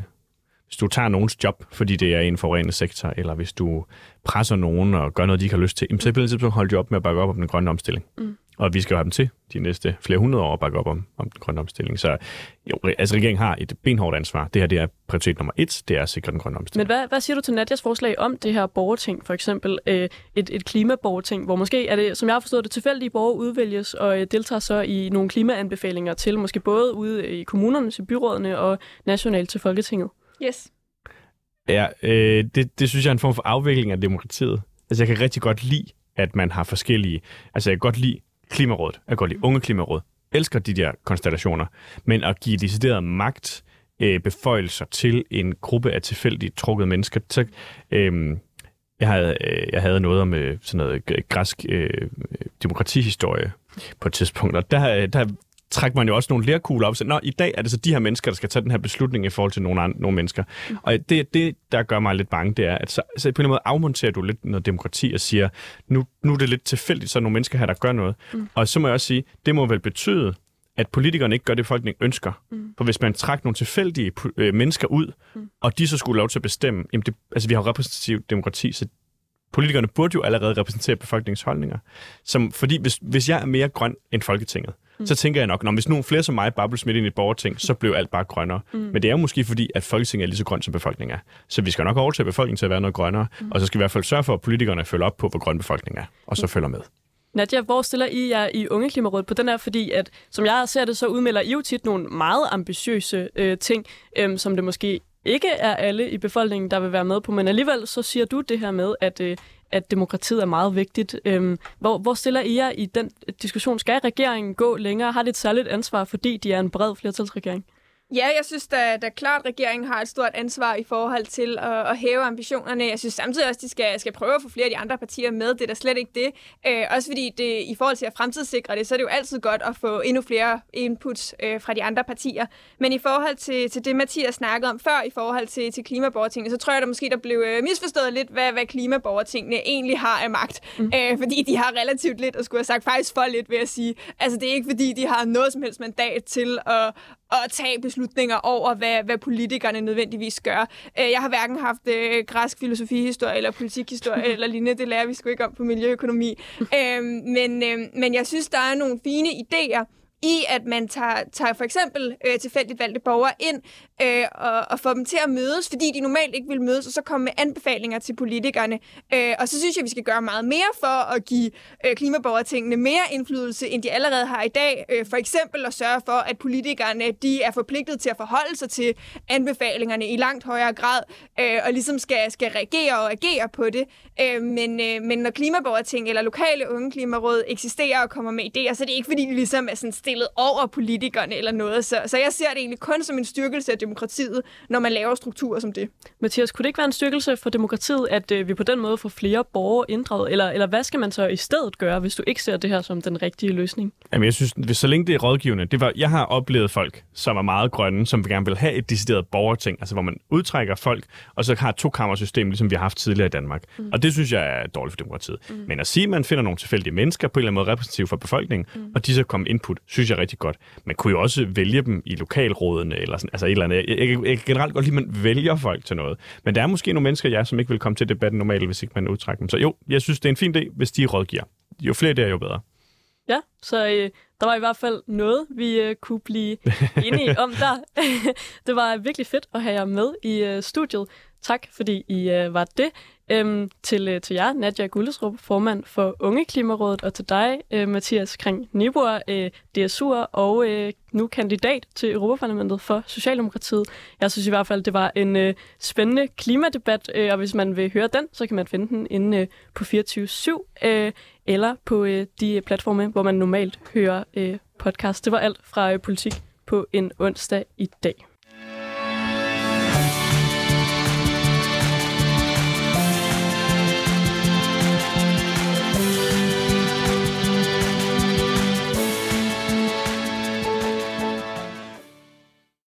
hvis du tager nogens job, fordi det er en forurenende sektor, eller hvis du presser nogen og gør noget, de ikke har lyst til, så bliver de op med at bakke op om den grønne omstilling. Mm. Og vi skal jo have dem til de næste flere hundrede år at bakke op om, om den grønne omstilling. Så jo, altså regeringen har et benhårdt ansvar. Det her det er prioritet nummer et, det er at sikre den grønne omstilling. Men hvad, hvad siger du til Nadjas forslag om det her borgerting, for eksempel øh, et, et klimaborgerting, hvor måske er det, som jeg har forstået det, tilfældige borgere udvælges og øh, deltager så i nogle klimaanbefalinger til, måske både ude i kommunerne, til byrådene og nationalt til Folketinget? Yes. Ja, øh, det, det synes jeg er en form for afvikling af demokratiet. Altså jeg kan rigtig godt lide, at man har forskellige... Altså jeg kan godt lide Klimarådet, jeg kan godt lide Unge Klimaråd, elsker de der konstellationer, men at give decideret magt, øh, beføjelser til en gruppe af tilfældigt trukket mennesker, så, øh, jeg havde, øh, jeg havde noget om øh, sådan noget græsk øh, demokratihistorie på et tidspunkt, og der, der trækker man jo også nogle lærkugler op siger, Nå, i dag er det så de her mennesker, der skal tage den her beslutning i forhold til nogle, andre, nogle mennesker. Mm. Og det, det, der gør mig lidt bange, det er, at så, så på en måde afmonterer du lidt noget demokrati og siger, nu, nu er det lidt tilfældigt, så nogle mennesker her, der gør noget. Mm. Og så må jeg også sige, det må vel betyde, at politikerne ikke gør det, folk ønsker. Mm. For hvis man trækker nogle tilfældige øh, mennesker ud, mm. og de så skulle lov til at bestemme, jamen det, altså vi har repræsentativt demokrati, så politikerne burde jo allerede repræsentere befolkningens holdninger. Som, fordi hvis, hvis jeg er mere grøn end Folketinget, mm. så tænker jeg nok, når hvis nogle flere som mig bare blev smidt ind i et borgerting, så blev alt bare grønnere. Mm. Men det er jo måske fordi, at Folketinget er lige så grønt som befolkningen er. Så vi skal nok overtage befolkningen til at være noget grønnere, mm. og så skal vi i hvert fald sørge for, at politikerne følger op på, hvor grøn befolkningen er, og så mm. følger med. Nadia, hvor stiller I jer i Unge Klimarådet på den her? Fordi at, som jeg ser det, så udmelder I jo tit nogle meget ambitiøse øh, ting, øh, som det måske ikke er alle i befolkningen, der vil være med på. Men alligevel så siger du det her med, at, øh, at demokratiet er meget vigtigt. Øhm, hvor, hvor stiller I jer i den diskussion? Skal regeringen gå længere? Har det et særligt ansvar, fordi de er en bred flertalsregering? Ja, jeg synes da, da klart, at regeringen har et stort ansvar i forhold til at, at hæve ambitionerne. Jeg synes samtidig også, at de skal, skal prøve at få flere af de andre partier med. Det er da slet ikke det. Øh, også fordi det, i forhold til at fremtidssikre det, så er det jo altid godt at få endnu flere inputs øh, fra de andre partier. Men i forhold til, til det, Mathias snakkede om før, i forhold til, til klimaborgertingene, så tror jeg, at måske der blev øh, misforstået lidt, hvad, hvad klimaborgertingene egentlig har af magt. Mm. Øh, fordi de har relativt lidt, og skulle have sagt faktisk for lidt, ved at sige. Altså, det er ikke fordi, de har noget som helst mandat til at, at tage beslutninger over, hvad, hvad politikerne nødvendigvis gør. Øh, jeg har hverken haft øh, græsk filosofihistorie eller politikhistorie eller lignende. Det lærer vi sgu ikke om på miljøøkonomi. øh, men, øh, men jeg synes, der er nogle fine idéer i, at man tager, tager for eksempel øh, tilfældigt valgte borgere ind øh, og, og få dem til at mødes, fordi de normalt ikke vil mødes, og så komme med anbefalinger til politikerne. Øh, og så synes jeg, vi skal gøre meget mere for at give øh, klimaborgertingene mere indflydelse, end de allerede har i dag. Øh, for eksempel at sørge for, at politikerne de er forpligtet til at forholde sig til anbefalingerne i langt højere grad, øh, og ligesom skal, skal reagere og agere på det. Øh, men, øh, men når klimaborgerting eller lokale unge klimaråd eksisterer og kommer med idéer, så er det ikke, fordi de ligesom er sådan stillet over politikerne eller noget. Så, så jeg ser det egentlig kun som en styrkelse af demokratiet, når man laver strukturer som det. Mathias, kunne det ikke være en styrkelse for demokratiet, at øh, vi på den måde får flere borgere inddraget? Eller, eller hvad skal man så i stedet gøre, hvis du ikke ser det her som den rigtige løsning? Jamen, jeg synes, hvis så længe det er rådgivende, det var, jeg har oplevet folk, som er meget grønne, som gerne vil have et decideret borgerting, altså hvor man udtrækker folk, og så har et to-kammersystem, ligesom vi har haft tidligere i Danmark. Mm. Og det synes jeg er dårligt for demokratiet. Mm. Men at sige, at man finder nogle tilfældige mennesker, på en eller anden måde repræsentative for befolkningen, mm. og de så kommer input, synes jeg er rigtig godt. Man kunne jo også vælge dem i lokalrådene, eller sådan, altså et eller andet. Jeg, jeg, jeg kan generelt godt lide, at man vælger folk til noget. Men der er måske nogle mennesker, ja, som ikke vil komme til debatten normalt, hvis ikke man udtrækker dem. Så jo, jeg synes, det er en fin idé, hvis de rådgiver. Jo flere det er, jo bedre. Ja, så øh, der var i hvert fald noget, vi øh, kunne blive enige om der. det var virkelig fedt at have jer med i øh, studiet. Tak, fordi I øh, var det. Øhm, til, øh, til jer, Nadja Gullesrup, formand for Unge Klimarådet, og til dig, øh, Mathias Kring Nibor, øh, DSU'er og øh, nu kandidat til Europaparlamentet for Socialdemokratiet. Jeg synes i hvert fald, det var en øh, spændende klimadebat, øh, og hvis man vil høre den, så kan man finde den inde øh, på 24-7 øh, eller på øh, de platforme, hvor man normalt hører øh, podcast. Det var alt fra øh, politik på en onsdag i dag.